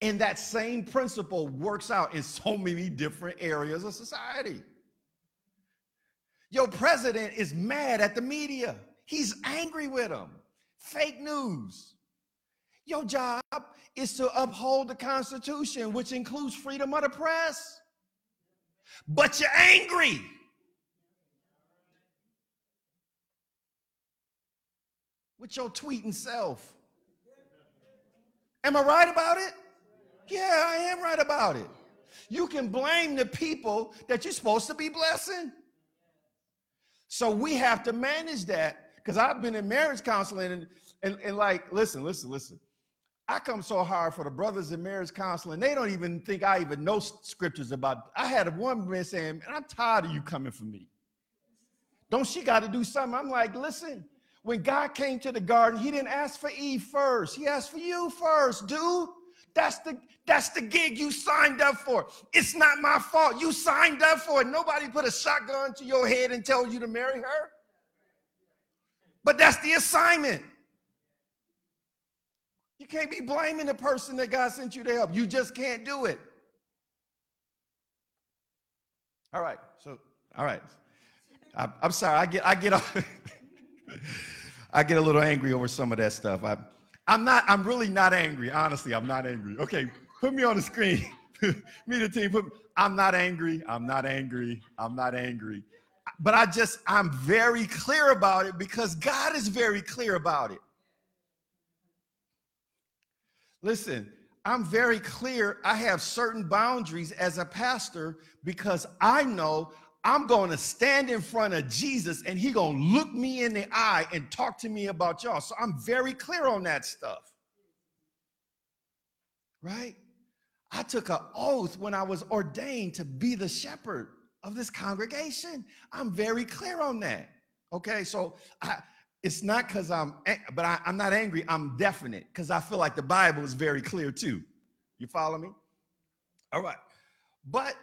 And that same principle works out in so many different areas of society. Your president is mad at the media. He's angry with them. Fake news. Your job is to uphold the Constitution, which includes freedom of the press. But you're angry. With your tweeting self. Am I right about it? Yeah, I am right about it. You can blame the people that you're supposed to be blessing. So we have to manage that because I've been in marriage counseling and, and, and like, listen, listen, listen. I come so hard for the brothers in marriage counseling. They don't even think I even know scriptures about. I had one man saying, "Man, I'm tired of you coming for me. Don't she got to do something?" I'm like, "Listen, when God came to the garden, He didn't ask for Eve first. He asked for you first, dude. That's the that's the gig you signed up for. It's not my fault. You signed up for it. Nobody put a shotgun to your head and told you to marry her. But that's the assignment. You can't be blaming the person that God sent you to help. You just can't do it. All right. So, all right. I, am sorry. I get I get (laughs) I get a little angry over some of that stuff. I I'm not, I'm really not angry. Honestly, I'm not angry. Okay, put me on the screen. (laughs) me the team, put me, I'm not angry. I'm not angry. I'm not angry. But I just, I'm very clear about it because God is very clear about it. Listen, I'm very clear. I have certain boundaries as a pastor because I know I'm going to stand in front of Jesus and he going to look me in the eye and talk to me about y'all. So I'm very clear on that stuff. Right? I took an oath when I was ordained to be the shepherd of this congregation. I'm very clear on that. Okay, so I, it's not because I'm, but I, I'm not angry. I'm definite because I feel like the Bible is very clear too. You follow me? All right. But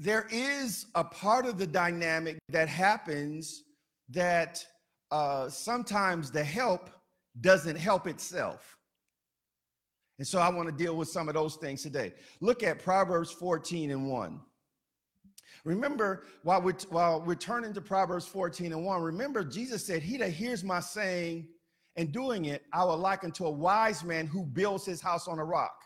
there is a part of the dynamic that happens that uh, sometimes the help doesn't help itself. And so I want to deal with some of those things today. Look at Proverbs 14 and 1. Remember, while we're, while we're turning to Proverbs 14 and 1, remember Jesus said, He that hears my saying and doing it, I will liken to a wise man who builds his house on a rock.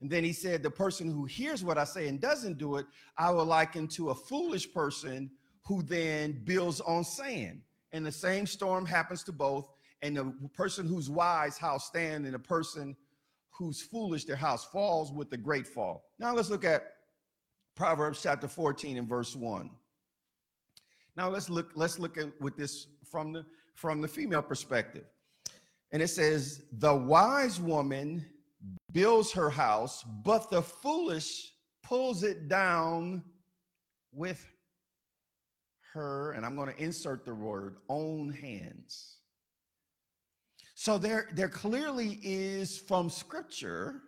And then he said, The person who hears what I say and doesn't do it, I will liken to a foolish person who then builds on sand. And the same storm happens to both. And the person who's wise, house stand, and the person who's foolish, their house falls with the great fall. Now let's look at Proverbs chapter 14 and verse 1. Now let's look, let's look at with this from the from the female perspective. And it says, the wise woman builds her house, but the foolish pulls it down with her, and I'm going to insert the word own hands. So there, there clearly is from scripture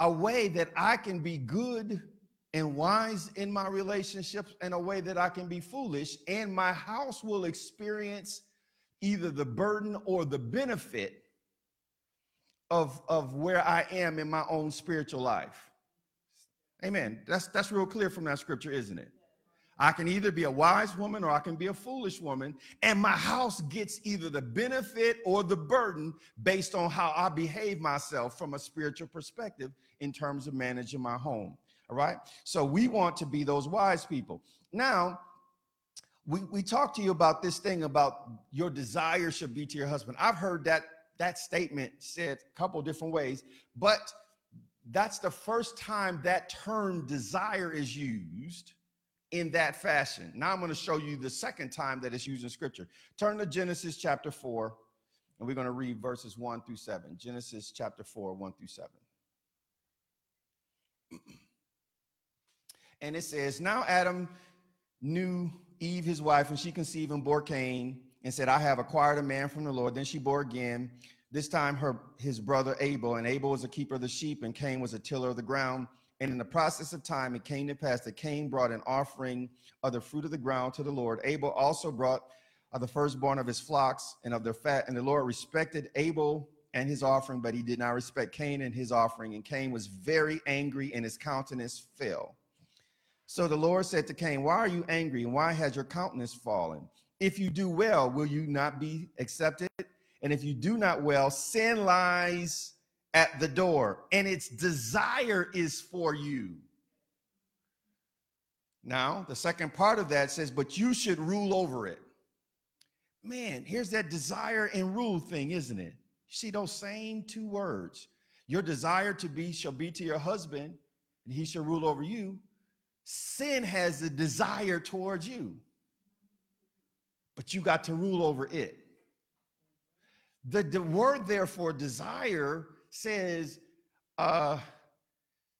a way that I can be good and wise in my relationships in a way that I can be foolish, and my house will experience either the burden or the benefit of, of where I am in my own spiritual life. Amen. That's that's real clear from that scripture, isn't it? I can either be a wise woman or I can be a foolish woman, and my house gets either the benefit or the burden based on how I behave myself from a spiritual perspective in terms of managing my home. All right. So we want to be those wise people. Now, we, we talked to you about this thing about your desire should be to your husband. I've heard that that statement said a couple different ways, but that's the first time that term desire is used in that fashion. Now I'm going to show you the second time that it's used in scripture. Turn to Genesis chapter 4, and we're going to read verses 1 through 7. Genesis chapter 4, 1 through 7. (clears throat) and it says, Now Adam knew Eve, his wife, and she conceived and bore Cain and said, I have acquired a man from the Lord. Then she bore again, this time her his brother Abel, and Abel was a keeper of the sheep, and Cain was a tiller of the ground. And in the process of time, it came to pass that Cain brought an offering of the fruit of the ground to the Lord. Abel also brought of the firstborn of his flocks and of their fat. And the Lord respected Abel and his offering, but he did not respect Cain and his offering. And Cain was very angry, and his countenance fell. So the Lord said to Cain, Why are you angry, and why has your countenance fallen? If you do well, will you not be accepted? And if you do not well, sin lies at the door, and its desire is for you. Now, the second part of that says, But you should rule over it. Man, here's that desire and rule thing, isn't it? See those same two words. Your desire to be shall be to your husband, and he shall rule over you. Sin has a desire towards you, but you got to rule over it. The, the word therefore, desire says uh,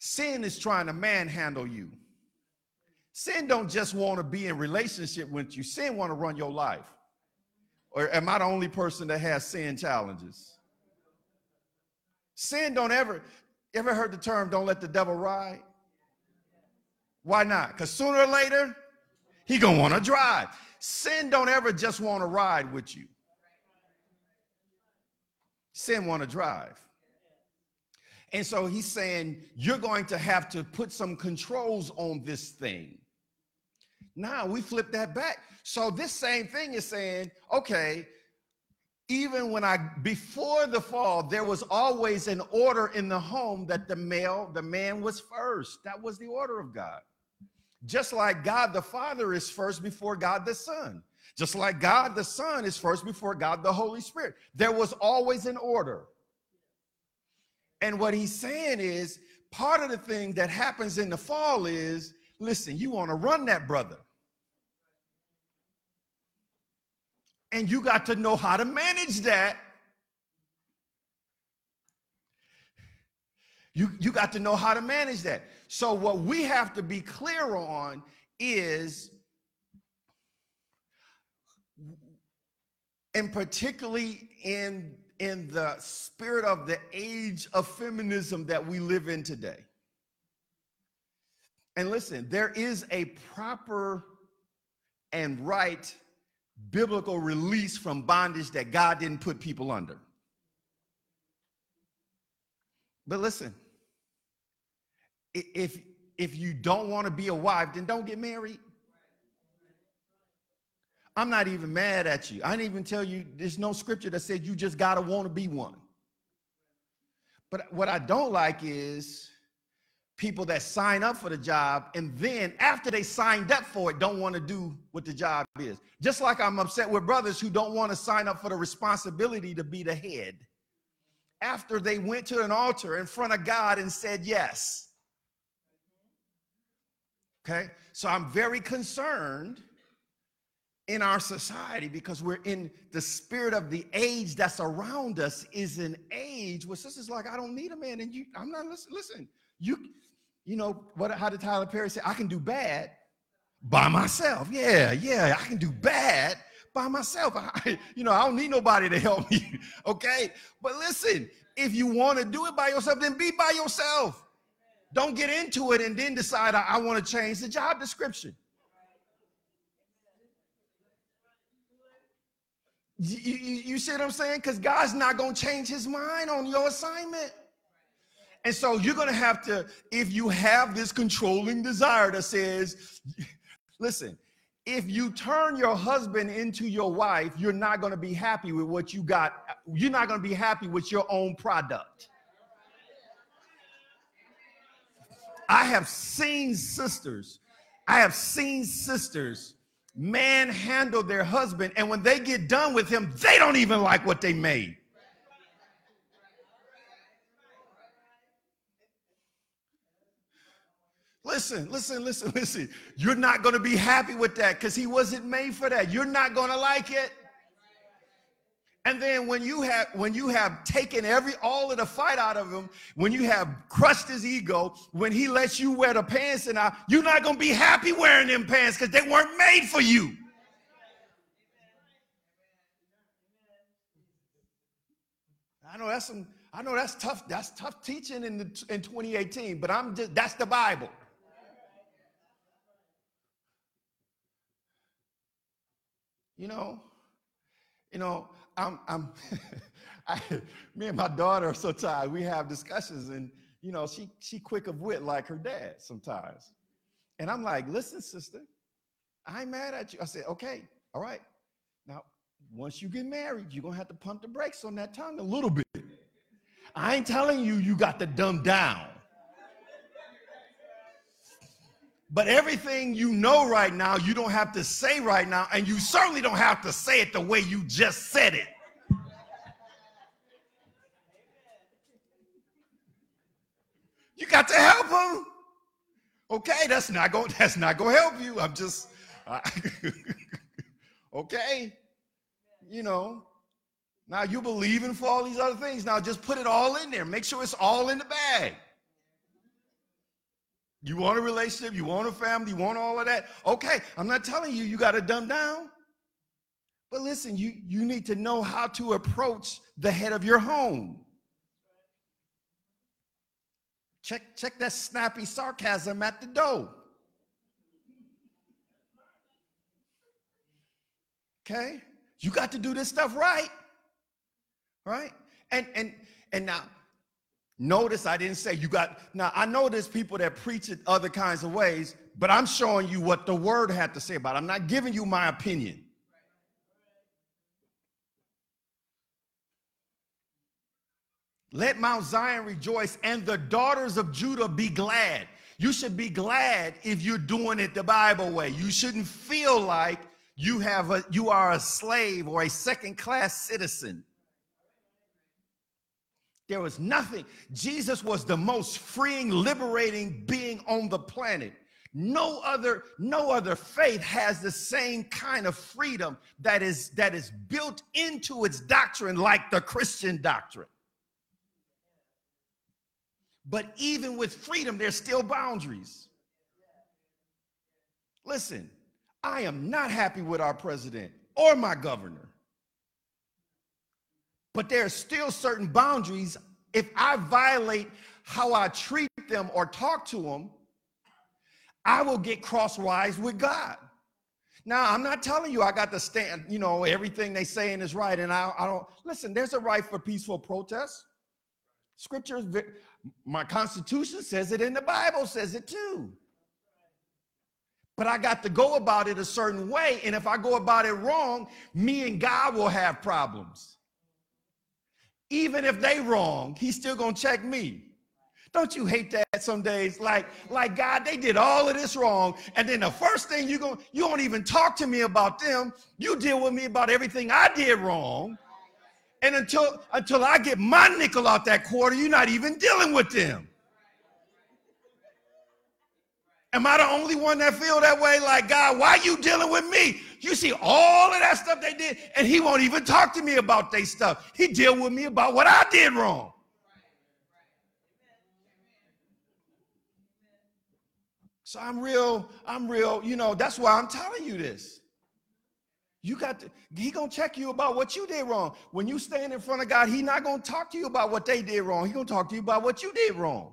sin is trying to manhandle you. Sin don't just want to be in relationship with you. Sin want to run your life. Or am I the only person that has sin challenges? Sin don't ever, ever heard the term don't let the devil ride? Why not? Because sooner or later, he gonna want to drive. Sin don't ever just want to ride with you. Sin want to drive. And so he's saying, you're going to have to put some controls on this thing. Now we flip that back. So this same thing is saying, okay, even when I, before the fall, there was always an order in the home that the male, the man was first. That was the order of God. Just like God the Father is first before God the Son. Just like God the Son is first before God the Holy Spirit. There was always an order. And what he's saying is part of the thing that happens in the fall is listen, you want to run that brother. And you got to know how to manage that. You, you got to know how to manage that. So, what we have to be clear on is, and particularly in, in the spirit of the age of feminism that we live in today. And listen, there is a proper and right biblical release from bondage that God didn't put people under. But listen, if if you don't want to be a wife, then don't get married. I'm not even mad at you. I didn't even tell you there's no scripture that said you just gotta want to be one. But what I don't like is people that sign up for the job and then after they signed up for it don't want to do what the job is. Just like I'm upset with brothers who don't want to sign up for the responsibility to be the head after they went to an altar in front of God and said yes. Okay? So I'm very concerned in our society because we're in the spirit of the age that's around us is an age where sisters like I don't need a man and you I'm not listen listen you you know what how did Tyler Perry say I can do bad by myself. Yeah yeah I can do bad by myself. (laughs) I, you know I don't need nobody to help me (laughs) okay? But listen if you want to do it by yourself then be by yourself don't get into it and then decide I, I want to change the job description. You, you, you see what I'm saying? Because God's not going to change his mind on your assignment. And so you're going to have to, if you have this controlling desire that says, Listen, if you turn your husband into your wife, you're not going to be happy with what you got. You're not going to be happy with your own product. I have seen sisters, I have seen sisters manhandle their husband, and when they get done with him, they don't even like what they made. Listen, listen, listen, (laughs) listen. You're not going to be happy with that because he wasn't made for that. You're not going to like it. And then when you have when you have taken every all of the fight out of him, when you have crushed his ego, when he lets you wear the pants and I, you're not gonna be happy wearing them pants because they weren't made for you. I know that's some, I know that's tough, that's tough teaching in the in 2018, but I'm just that's the Bible. You know, you know, I'm, I'm (laughs) I, me and my daughter are so tired. We have discussions, and you know, she she quick of wit like her dad sometimes. And I'm like, listen, sister, I ain't mad at you. I said, okay, all right. Now, once you get married, you're gonna have to pump the brakes on that tongue a little bit. I ain't telling you you got to dumb down. But everything you know right now, you don't have to say right now, and you certainly don't have to say it the way you just said it. You got to help them. Okay, that's not going that's not going to help you. I'm just (laughs) okay. You know. Now you believing for all these other things. Now just put it all in there. Make sure it's all in the bag. You want a relationship, you want a family, you want all of that. Okay, I'm not telling you you got to dumb down. But listen, you, you need to know how to approach the head of your home. Check, check that snappy sarcasm at the door. Okay? You got to do this stuff right. Right? And and and now Notice I didn't say you got, now I know there's people that preach it other kinds of ways, but I'm showing you what the word had to say about it. I'm not giving you my opinion. Let Mount Zion rejoice and the daughters of Judah be glad. You should be glad if you're doing it the Bible way. You shouldn't feel like you have a you are a slave or a second class citizen. There was nothing. Jesus was the most freeing, liberating being on the planet. No other, no other faith has the same kind of freedom that is that is built into its doctrine like the Christian doctrine. But even with freedom, there's still boundaries. Listen, I am not happy with our president or my governor but there are still certain boundaries. If I violate how I treat them or talk to them, I will get crosswise with God. Now, I'm not telling you I got to stand, you know, everything they saying is right. And I, I don't listen, there's a right for peaceful protest. Scripture, my constitution says it, and the Bible says it too. But I got to go about it a certain way. And if I go about it wrong, me and God will have problems even if they wrong, he's still gonna check me. Don't you hate that some days? Like, like God, they did all of this wrong, and then the first thing you go, you don't even talk to me about them. You deal with me about everything I did wrong. And until until I get my nickel out that quarter, you're not even dealing with them. Am I the only one that feel that way? Like, God, why you dealing with me? You see all of that stuff they did, and he won't even talk to me about their stuff. He deal with me about what I did wrong. So I'm real, I'm real, you know, that's why I'm telling you this. You got to, he gonna check you about what you did wrong. When you stand in front of God, he not gonna talk to you about what they did wrong. He gonna talk to you about what you did wrong.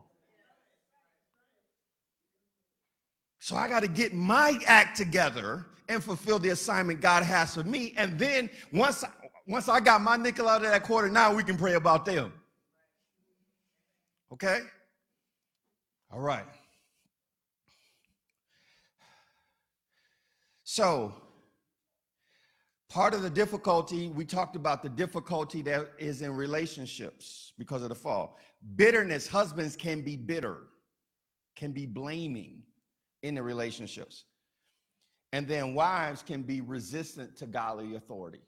So I got to get my act together and fulfill the assignment God has for me. And then once, once I got my nickel out of that quarter, now we can pray about them. Okay? All right. So, part of the difficulty, we talked about the difficulty that is in relationships because of the fall. Bitterness, husbands can be bitter, can be blaming in the relationships. And then wives can be resistant to godly authority.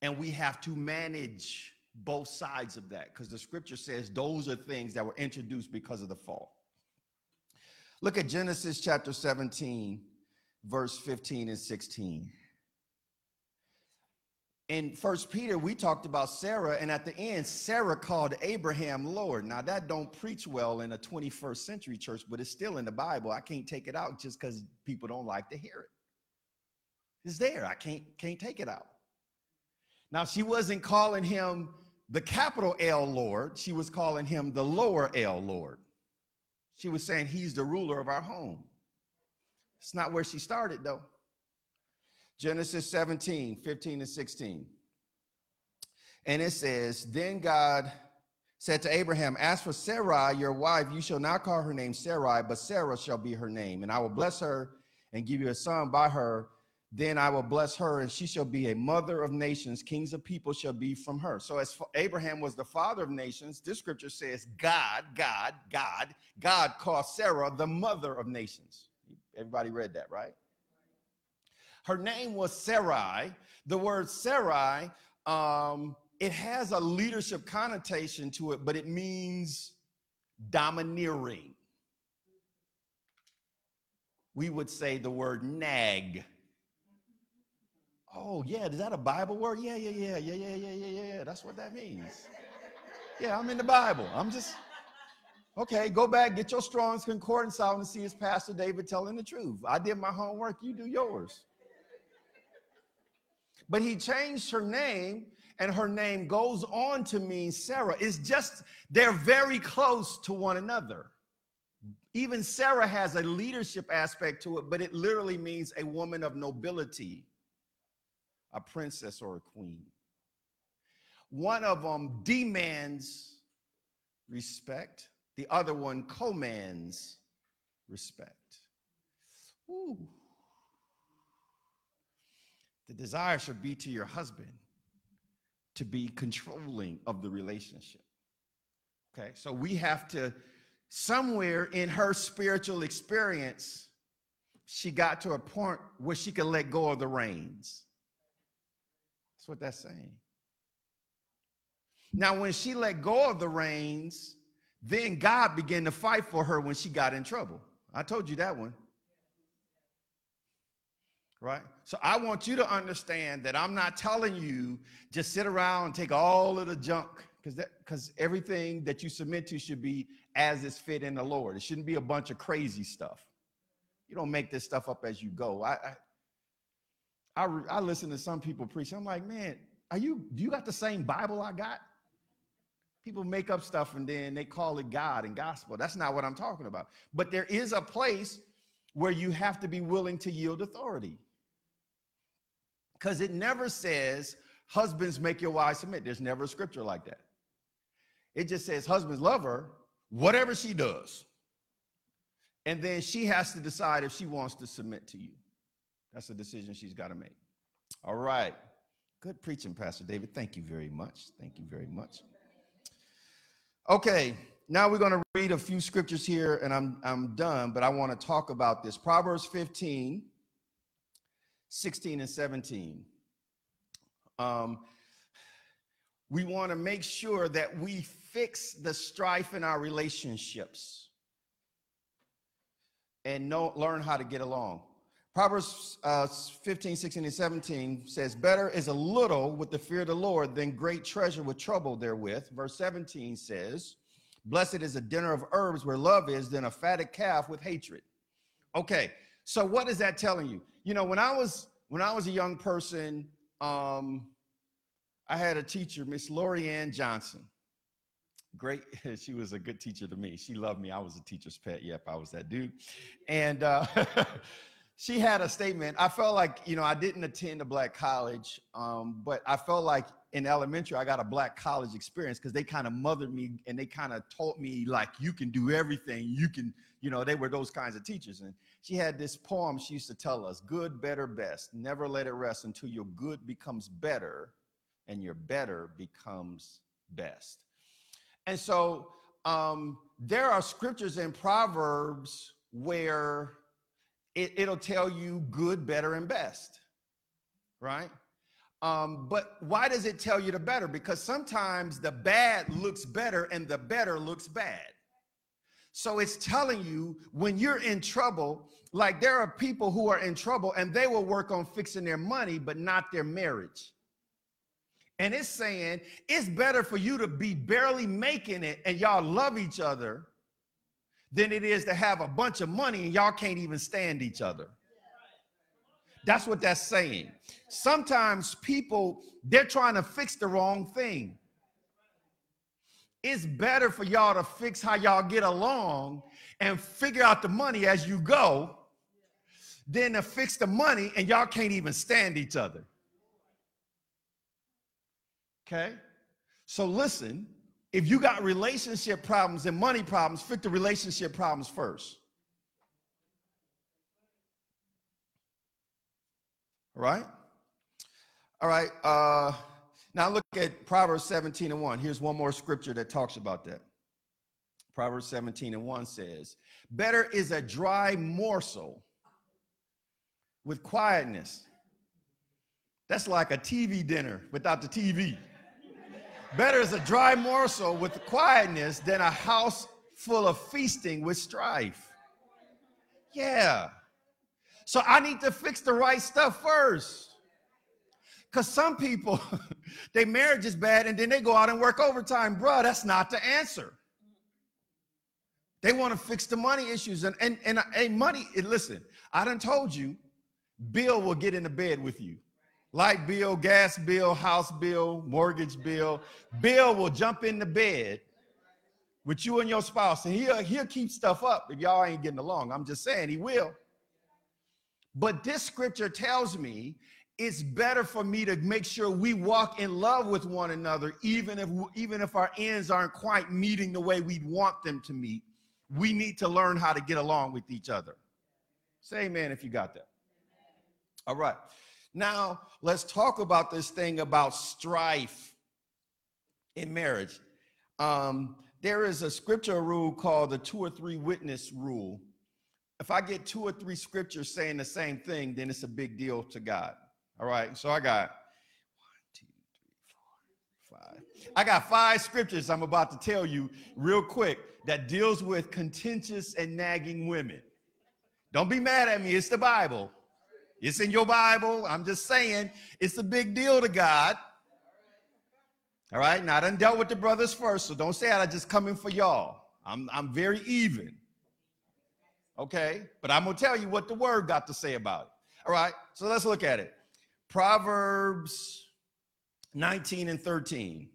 And we have to manage both sides of that because the scripture says those are things that were introduced because of the fall. Look at Genesis chapter 17, verse 15 and 16. In First Peter, we talked about Sarah, and at the end, Sarah called Abraham Lord. Now, that don't preach well in a 21st century church, but it's still in the Bible. I can't take it out just because people don't like to hear it. It's there. I can't, can't take it out. Now, she wasn't calling him the capital L Lord, she was calling him the lower L Lord. She was saying he's the ruler of our home. It's not where she started, though. Genesis 17, 15 and 16. And it says, Then God said to Abraham, As for Sarai, your wife, you shall not call her name Sarai, but Sarah shall be her name. And I will bless her and give you a son by her. Then I will bless her, and she shall be a mother of nations. Kings of people shall be from her. So, as Abraham was the father of nations, this scripture says, God, God, God, God called Sarah the mother of nations. Everybody read that, right? Her name was Sarai. The word Sarai, um, it has a leadership connotation to it, but it means domineering. We would say the word nag Oh, yeah, is that a Bible word? Yeah, yeah, yeah, yeah, yeah, yeah, yeah, yeah. That's what that means. Yeah, I'm in the Bible. I'm just, okay, go back, get your Strong's Concordance out and see his Pastor David telling the truth. I did my homework, you do yours. But he changed her name, and her name goes on to mean Sarah. It's just, they're very close to one another. Even Sarah has a leadership aspect to it, but it literally means a woman of nobility a princess or a queen. One of them demands respect, the other one commands respect. Ooh. The desire should be to your husband to be controlling of the relationship. Okay, so we have to, somewhere in her spiritual experience, she got to a point where she could let go of the reins. That's what that's saying. Now, when she let go of the reins, then God began to fight for her when she got in trouble. I told you that one. Right? So I want you to understand that I'm not telling you just sit around and take all of the junk because that because everything that you submit to should be as is fit in the Lord. It shouldn't be a bunch of crazy stuff. You don't make this stuff up as you go. I, I I, I listen to some people preach. I'm like, man, are you, do you got the same Bible I got? People make up stuff and then they call it God and gospel. That's not what I'm talking about. But there is a place where you have to be willing to yield authority. Because it never says, husbands make your wives submit. There's never a scripture like that. It just says, husbands love her, whatever she does. And then she has to decide if she wants to submit to you. That's a decision she's got to make. All right. Good preaching, Pastor David. Thank you very much. Thank you very much. Okay, now we're going to read a few scriptures here and I'm, I'm done, but I want to talk about this. Proverbs 15, 16, and 17. Um, we want to make sure that we fix the strife in our relationships and know, learn how to get along. Proverbs uh, 15, 16, and 17 says, Better is a little with the fear of the Lord than great treasure with trouble therewith. Verse 17 says, Blessed is a dinner of herbs where love is than a fatted calf with hatred. Okay, so what is that telling you? You know, when I was when I was a young person, um, I had a teacher, Miss Lori Ann Johnson. Great, (laughs) she was a good teacher to me. She loved me. I was a teacher's pet. Yep, I was that dude. And uh, (laughs) she had a statement. I felt like, you know, I didn't attend a black college, um, but I felt like in elementary, I got a black college experience because they kind of mothered me and they kind of taught me, like, you can do everything. You can, you know, they were those kinds of teachers. And she had this poem she used to tell us good, better, best. Never let it rest until your good becomes better and your better becomes best. And so um, there are scriptures in Proverbs where it, it'll tell you good, better, and best, right? Um, but why does it tell you the better? Because sometimes the bad looks better and the better looks bad. So it's telling you when you're in trouble, like there are people who are in trouble and they will work on fixing their money, but not their marriage. And it's saying it's better for you to be barely making it and y'all love each other than it is to have a bunch of money and y'all can't even stand each other. That's what that's saying. Sometimes people, they're trying to fix the wrong thing. It's better for y'all to fix how y'all get along and figure out the money as you go than to fix the money and y'all can't even stand each other. Okay? So listen, if you got relationship problems and money problems, fix the relationship problems first. All right? All right. Uh, now look at Proverbs 17 and 1. Here's one more scripture that talks about that. Proverbs 17 and 1 says, Better is a dry morsel with quietness. That's like a TV dinner without the TV. Better is a dry morsel with quietness than a house full of feasting with strife. Yeah. So I need to fix the right stuff first. Because some people, (laughs) their marriage is bad and then they go out and work overtime. Bruh, that's not the answer. They want to fix the money issues. And, and, and, and money, listen, I done told you, Bill will get in the bed with you light bill, gas bill, house bill, mortgage bill. Bill will jump in the bed with you and your spouse, and he'll he'll keep stuff up if y'all ain't getting along. I'm just saying he will. But this scripture tells me it's better for me to make sure we walk in love with one another, even if even if our ends aren't quite meeting the way we'd want them to meet. We need to learn how to get along with each other. Say amen if you got that. All right. Now, let's talk about this thing about strife in marriage. Um, there is a scripture rule called the two or three witness rule. If I get two or three scriptures saying the same thing, then it's a big deal to God. All right, so I got one, two, three, four, five. I got five scriptures I'm about to tell you real quick that deals with contentious and nagging women. Don't be mad at me, it's the Bible. It's in your Bible. I'm just saying it's a big deal to God. All right. Now I done dealt with the brothers first, so don't say I just coming for y'all. I'm I'm very even. Okay, but I'm gonna tell you what the word got to say about it. All right, so let's look at it. Proverbs 19 and 13.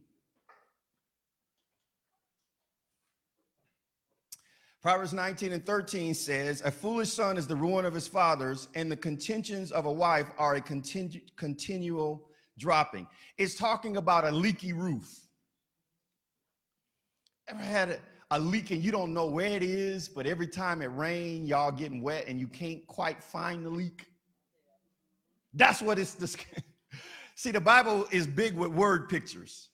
Proverbs 19 and 13 says, A foolish son is the ruin of his fathers, and the contentions of a wife are a continu- continual dropping. It's talking about a leaky roof. Ever had a, a leak and you don't know where it is, but every time it rains, y'all getting wet and you can't quite find the leak? That's what it's (laughs) this. See, the Bible is big with word pictures.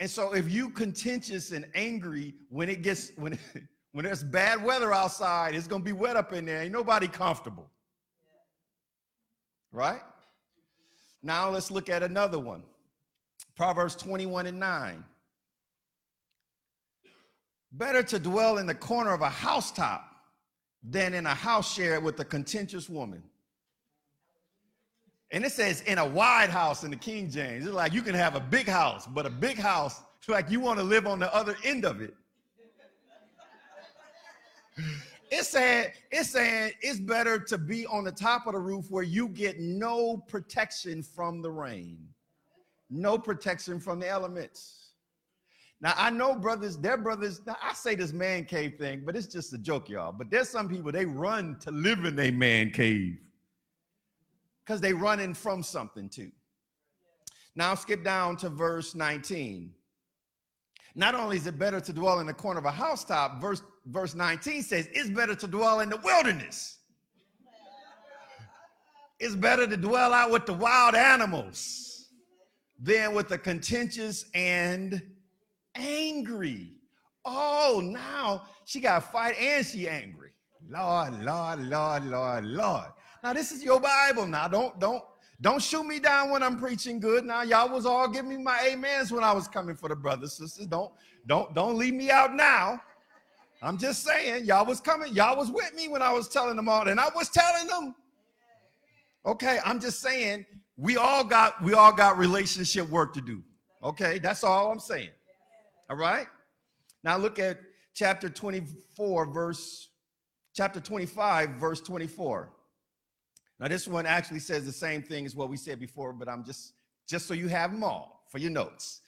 And so if you contentious and angry when it gets when (laughs) when there's bad weather outside, it's gonna be wet up in there. Ain't nobody comfortable. Right? Now let's look at another one. Proverbs 21 and 9. Better to dwell in the corner of a housetop than in a house shared with a contentious woman. And it says in a wide house in the King James. It's like you can have a big house, but a big house, it's like you want to live on the other end of it. It's saying, it's saying it's better to be on the top of the roof where you get no protection from the rain, no protection from the elements. Now I know brothers, their brothers. I say this man cave thing, but it's just a joke, y'all. But there's some people they run to live in a man cave because they're running from something too. Now skip down to verse 19. Not only is it better to dwell in the corner of a housetop, verse verse 19 says it's better to dwell in the wilderness. It's better to dwell out with the wild animals than with the contentious and angry. Oh, now she got fight and she angry. Lord, Lord, Lord, Lord, Lord. Now this is your Bible. Now don't don't don't shoot me down when I'm preaching good. Now y'all was all giving me my amens when I was coming for the brothers sisters. Don't don't don't leave me out now. I'm just saying y'all was coming. Y'all was with me when I was telling them all, and I was telling them. Okay, I'm just saying we all got we all got relationship work to do. Okay, that's all I'm saying. All right. Now look at chapter 24, verse, chapter 25, verse 24. Now this one actually says the same thing as what we said before, but I'm just, just so you have them all for your notes.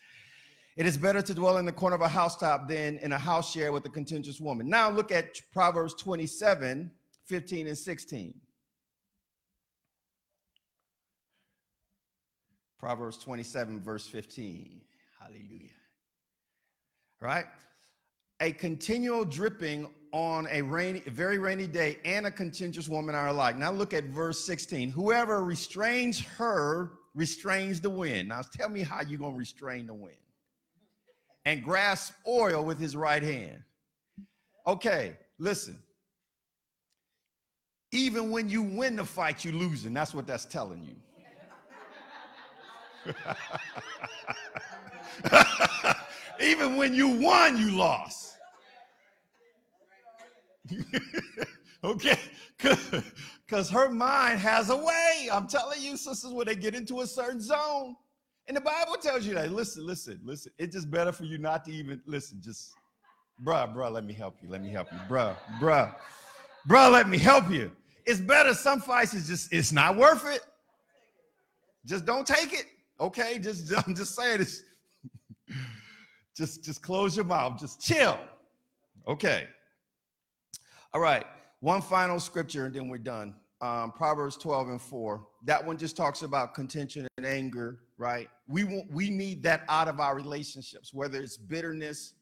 It is better to dwell in the corner of a housetop than in a house share with a contentious woman. Now look at Proverbs 27, 15 and 16. Proverbs 27, verse 15. Hallelujah right? A continual dripping on a rainy, very rainy day and a contentious woman are alike. Now look at verse 16. Whoever restrains her restrains the wind. Now tell me how you're going to restrain the wind. And grasp oil with his right hand. Okay, listen. Even when you win the fight, you're losing. That's what that's telling you. (laughs) Even when you won, you lost. (laughs) okay? Because her mind has a way. I'm telling you, sisters, when they get into a certain zone. And the Bible tells you that. Listen, listen, listen. It's just better for you not to even listen. Just, bruh, bruh, let me help you. Let me help you. Bruh, bruh, bruh, let me help you. It's better. Some fights is just, it's not worth it. Just don't take it. Okay? Just, (laughs) I'm just saying it's (laughs) just, just close your mouth. Just chill. Okay. All right. One final scripture, and then we're done. Um, Proverbs 12 and 4. That one just talks about contention and anger, right? We want, we need that out of our relationships, whether it's bitterness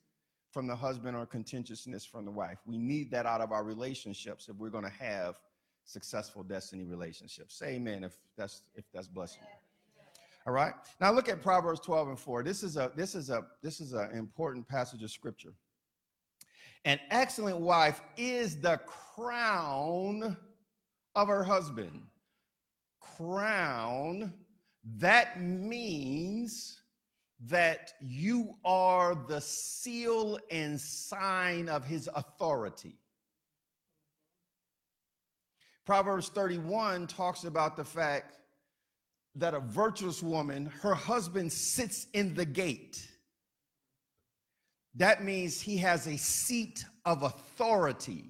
from the husband or contentiousness from the wife. We need that out of our relationships if we're going to have successful destiny relationships. Say amen if that's if that's blessing you. All right. Now look at Proverbs 12 and 4. This is a this is a this is an important passage of scripture. An excellent wife is the crown of her husband. Crown, that means that you are the seal and sign of his authority. Proverbs 31 talks about the fact that a virtuous woman, her husband sits in the gate. That means he has a seat of authority.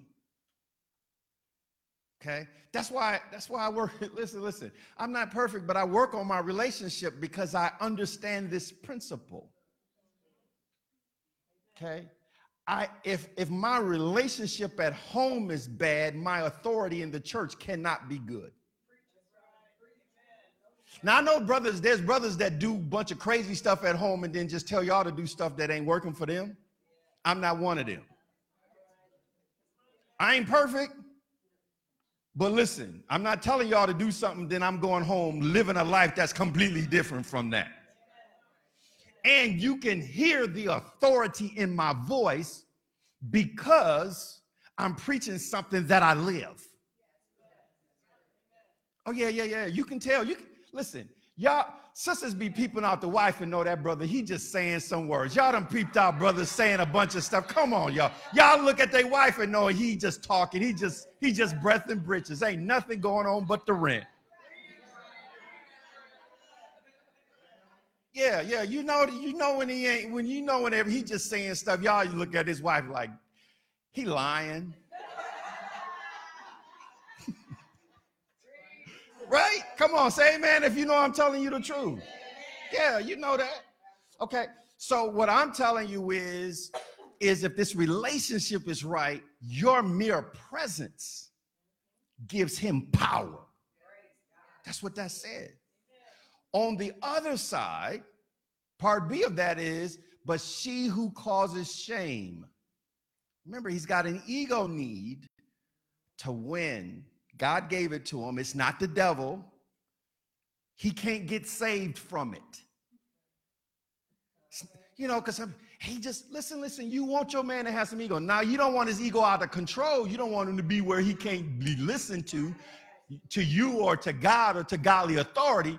Okay? That's why that's why I work (laughs) listen listen. I'm not perfect but I work on my relationship because I understand this principle. Okay? I if if my relationship at home is bad, my authority in the church cannot be good. Now I know brothers, there's brothers that do a bunch of crazy stuff at home and then just tell y'all to do stuff that ain't working for them. I'm not one of them. I ain't perfect. But listen, I'm not telling y'all to do something, then I'm going home living a life that's completely different from that. And you can hear the authority in my voice because I'm preaching something that I live. Oh, yeah, yeah, yeah. You can tell. You can, Listen, y'all, sisters be peeping out the wife and know that brother, he just saying some words. Y'all done peeped out brothers saying a bunch of stuff. Come on, y'all. Y'all look at their wife and know he just talking. He just, he just breath and britches. Ain't nothing going on but the rent. Yeah, yeah, you know, you know when he ain't, when you know whenever he just saying stuff, y'all you look at his wife like, he lying. Right? Come on, say amen if you know I'm telling you the truth. Yeah, you know that. Okay. So what I'm telling you is, is if this relationship is right, your mere presence gives him power. That's what that said. On the other side, part B of that is, but she who causes shame. Remember, he's got an ego need to win. God gave it to him. It's not the devil. He can't get saved from it. You know, because I'm, he just, listen, listen, you want your man to have some ego. Now, you don't want his ego out of control. You don't want him to be where he can't be listened to, to you or to God or to godly authority.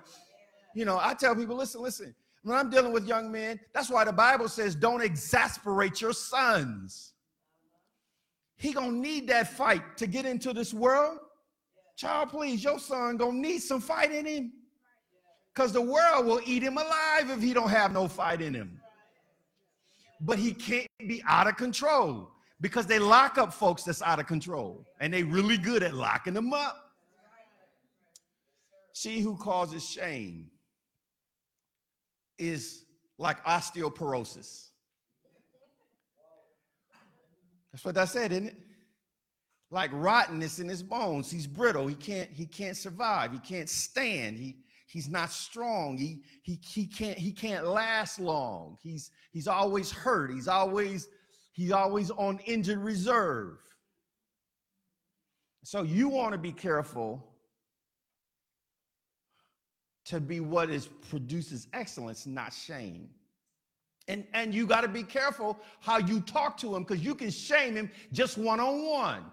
You know, I tell people, listen, listen, when I'm dealing with young men, that's why the Bible says don't exasperate your sons. He gonna need that fight to get into this world. Child, please, your son gonna need some fight in him. Because the world will eat him alive if he don't have no fight in him. But he can't be out of control because they lock up folks that's out of control. And they really good at locking them up. She who causes shame is like osteoporosis. That's what I said, isn't it? Like rottenness in his bones. He's brittle. He can't, he can't survive. He can't stand. He, he's not strong. He, he, he, can't, he can't last long. He's, he's always hurt. He's always, he's always on injured reserve. So you want to be careful to be what is produces excellence, not shame. And, and you got to be careful how you talk to him because you can shame him just one on one.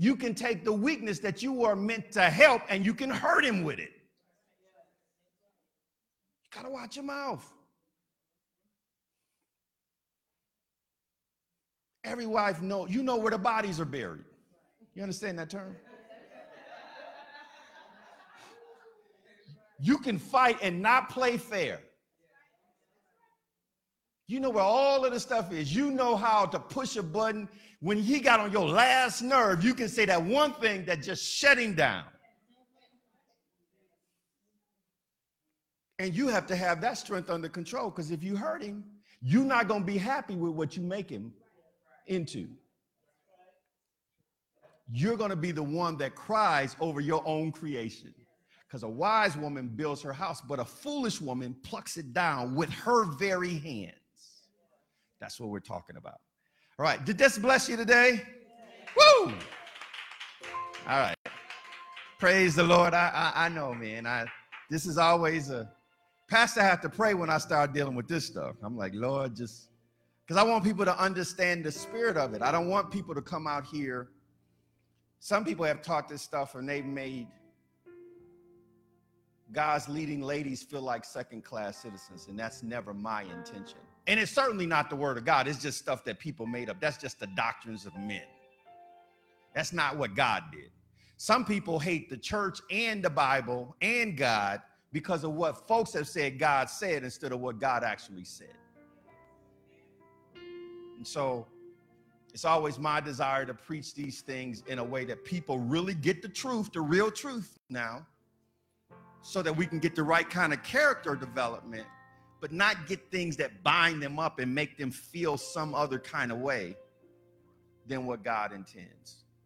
You can take the weakness that you are meant to help and you can hurt him with it. You got to watch your mouth. Every wife know you know where the bodies are buried. You understand that term? You can fight and not play fair. You know where all of the stuff is. You know how to push a button. When he got on your last nerve, you can say that one thing that just shut him down. And you have to have that strength under control because if you hurt him, you're not going to be happy with what you make him into. You're going to be the one that cries over your own creation. Because a wise woman builds her house, but a foolish woman plucks it down with her very hands. That's what we're talking about. All right. Did this bless you today? Woo! All right. Praise the Lord. I, I, I know, man. I this is always a pastor. Have to pray when I start dealing with this stuff. I'm like, Lord, just because I want people to understand the spirit of it. I don't want people to come out here. Some people have taught this stuff and they've made God's leading ladies feel like second class citizens, and that's never my intention. And it's certainly not the word of God, it's just stuff that people made up. That's just the doctrines of men. That's not what God did. Some people hate the church and the Bible and God because of what folks have said God said instead of what God actually said. And so it's always my desire to preach these things in a way that people really get the truth, the real truth now so that we can get the right kind of character development, but not get things that bind them up and make them feel some other kind of way than what God intends.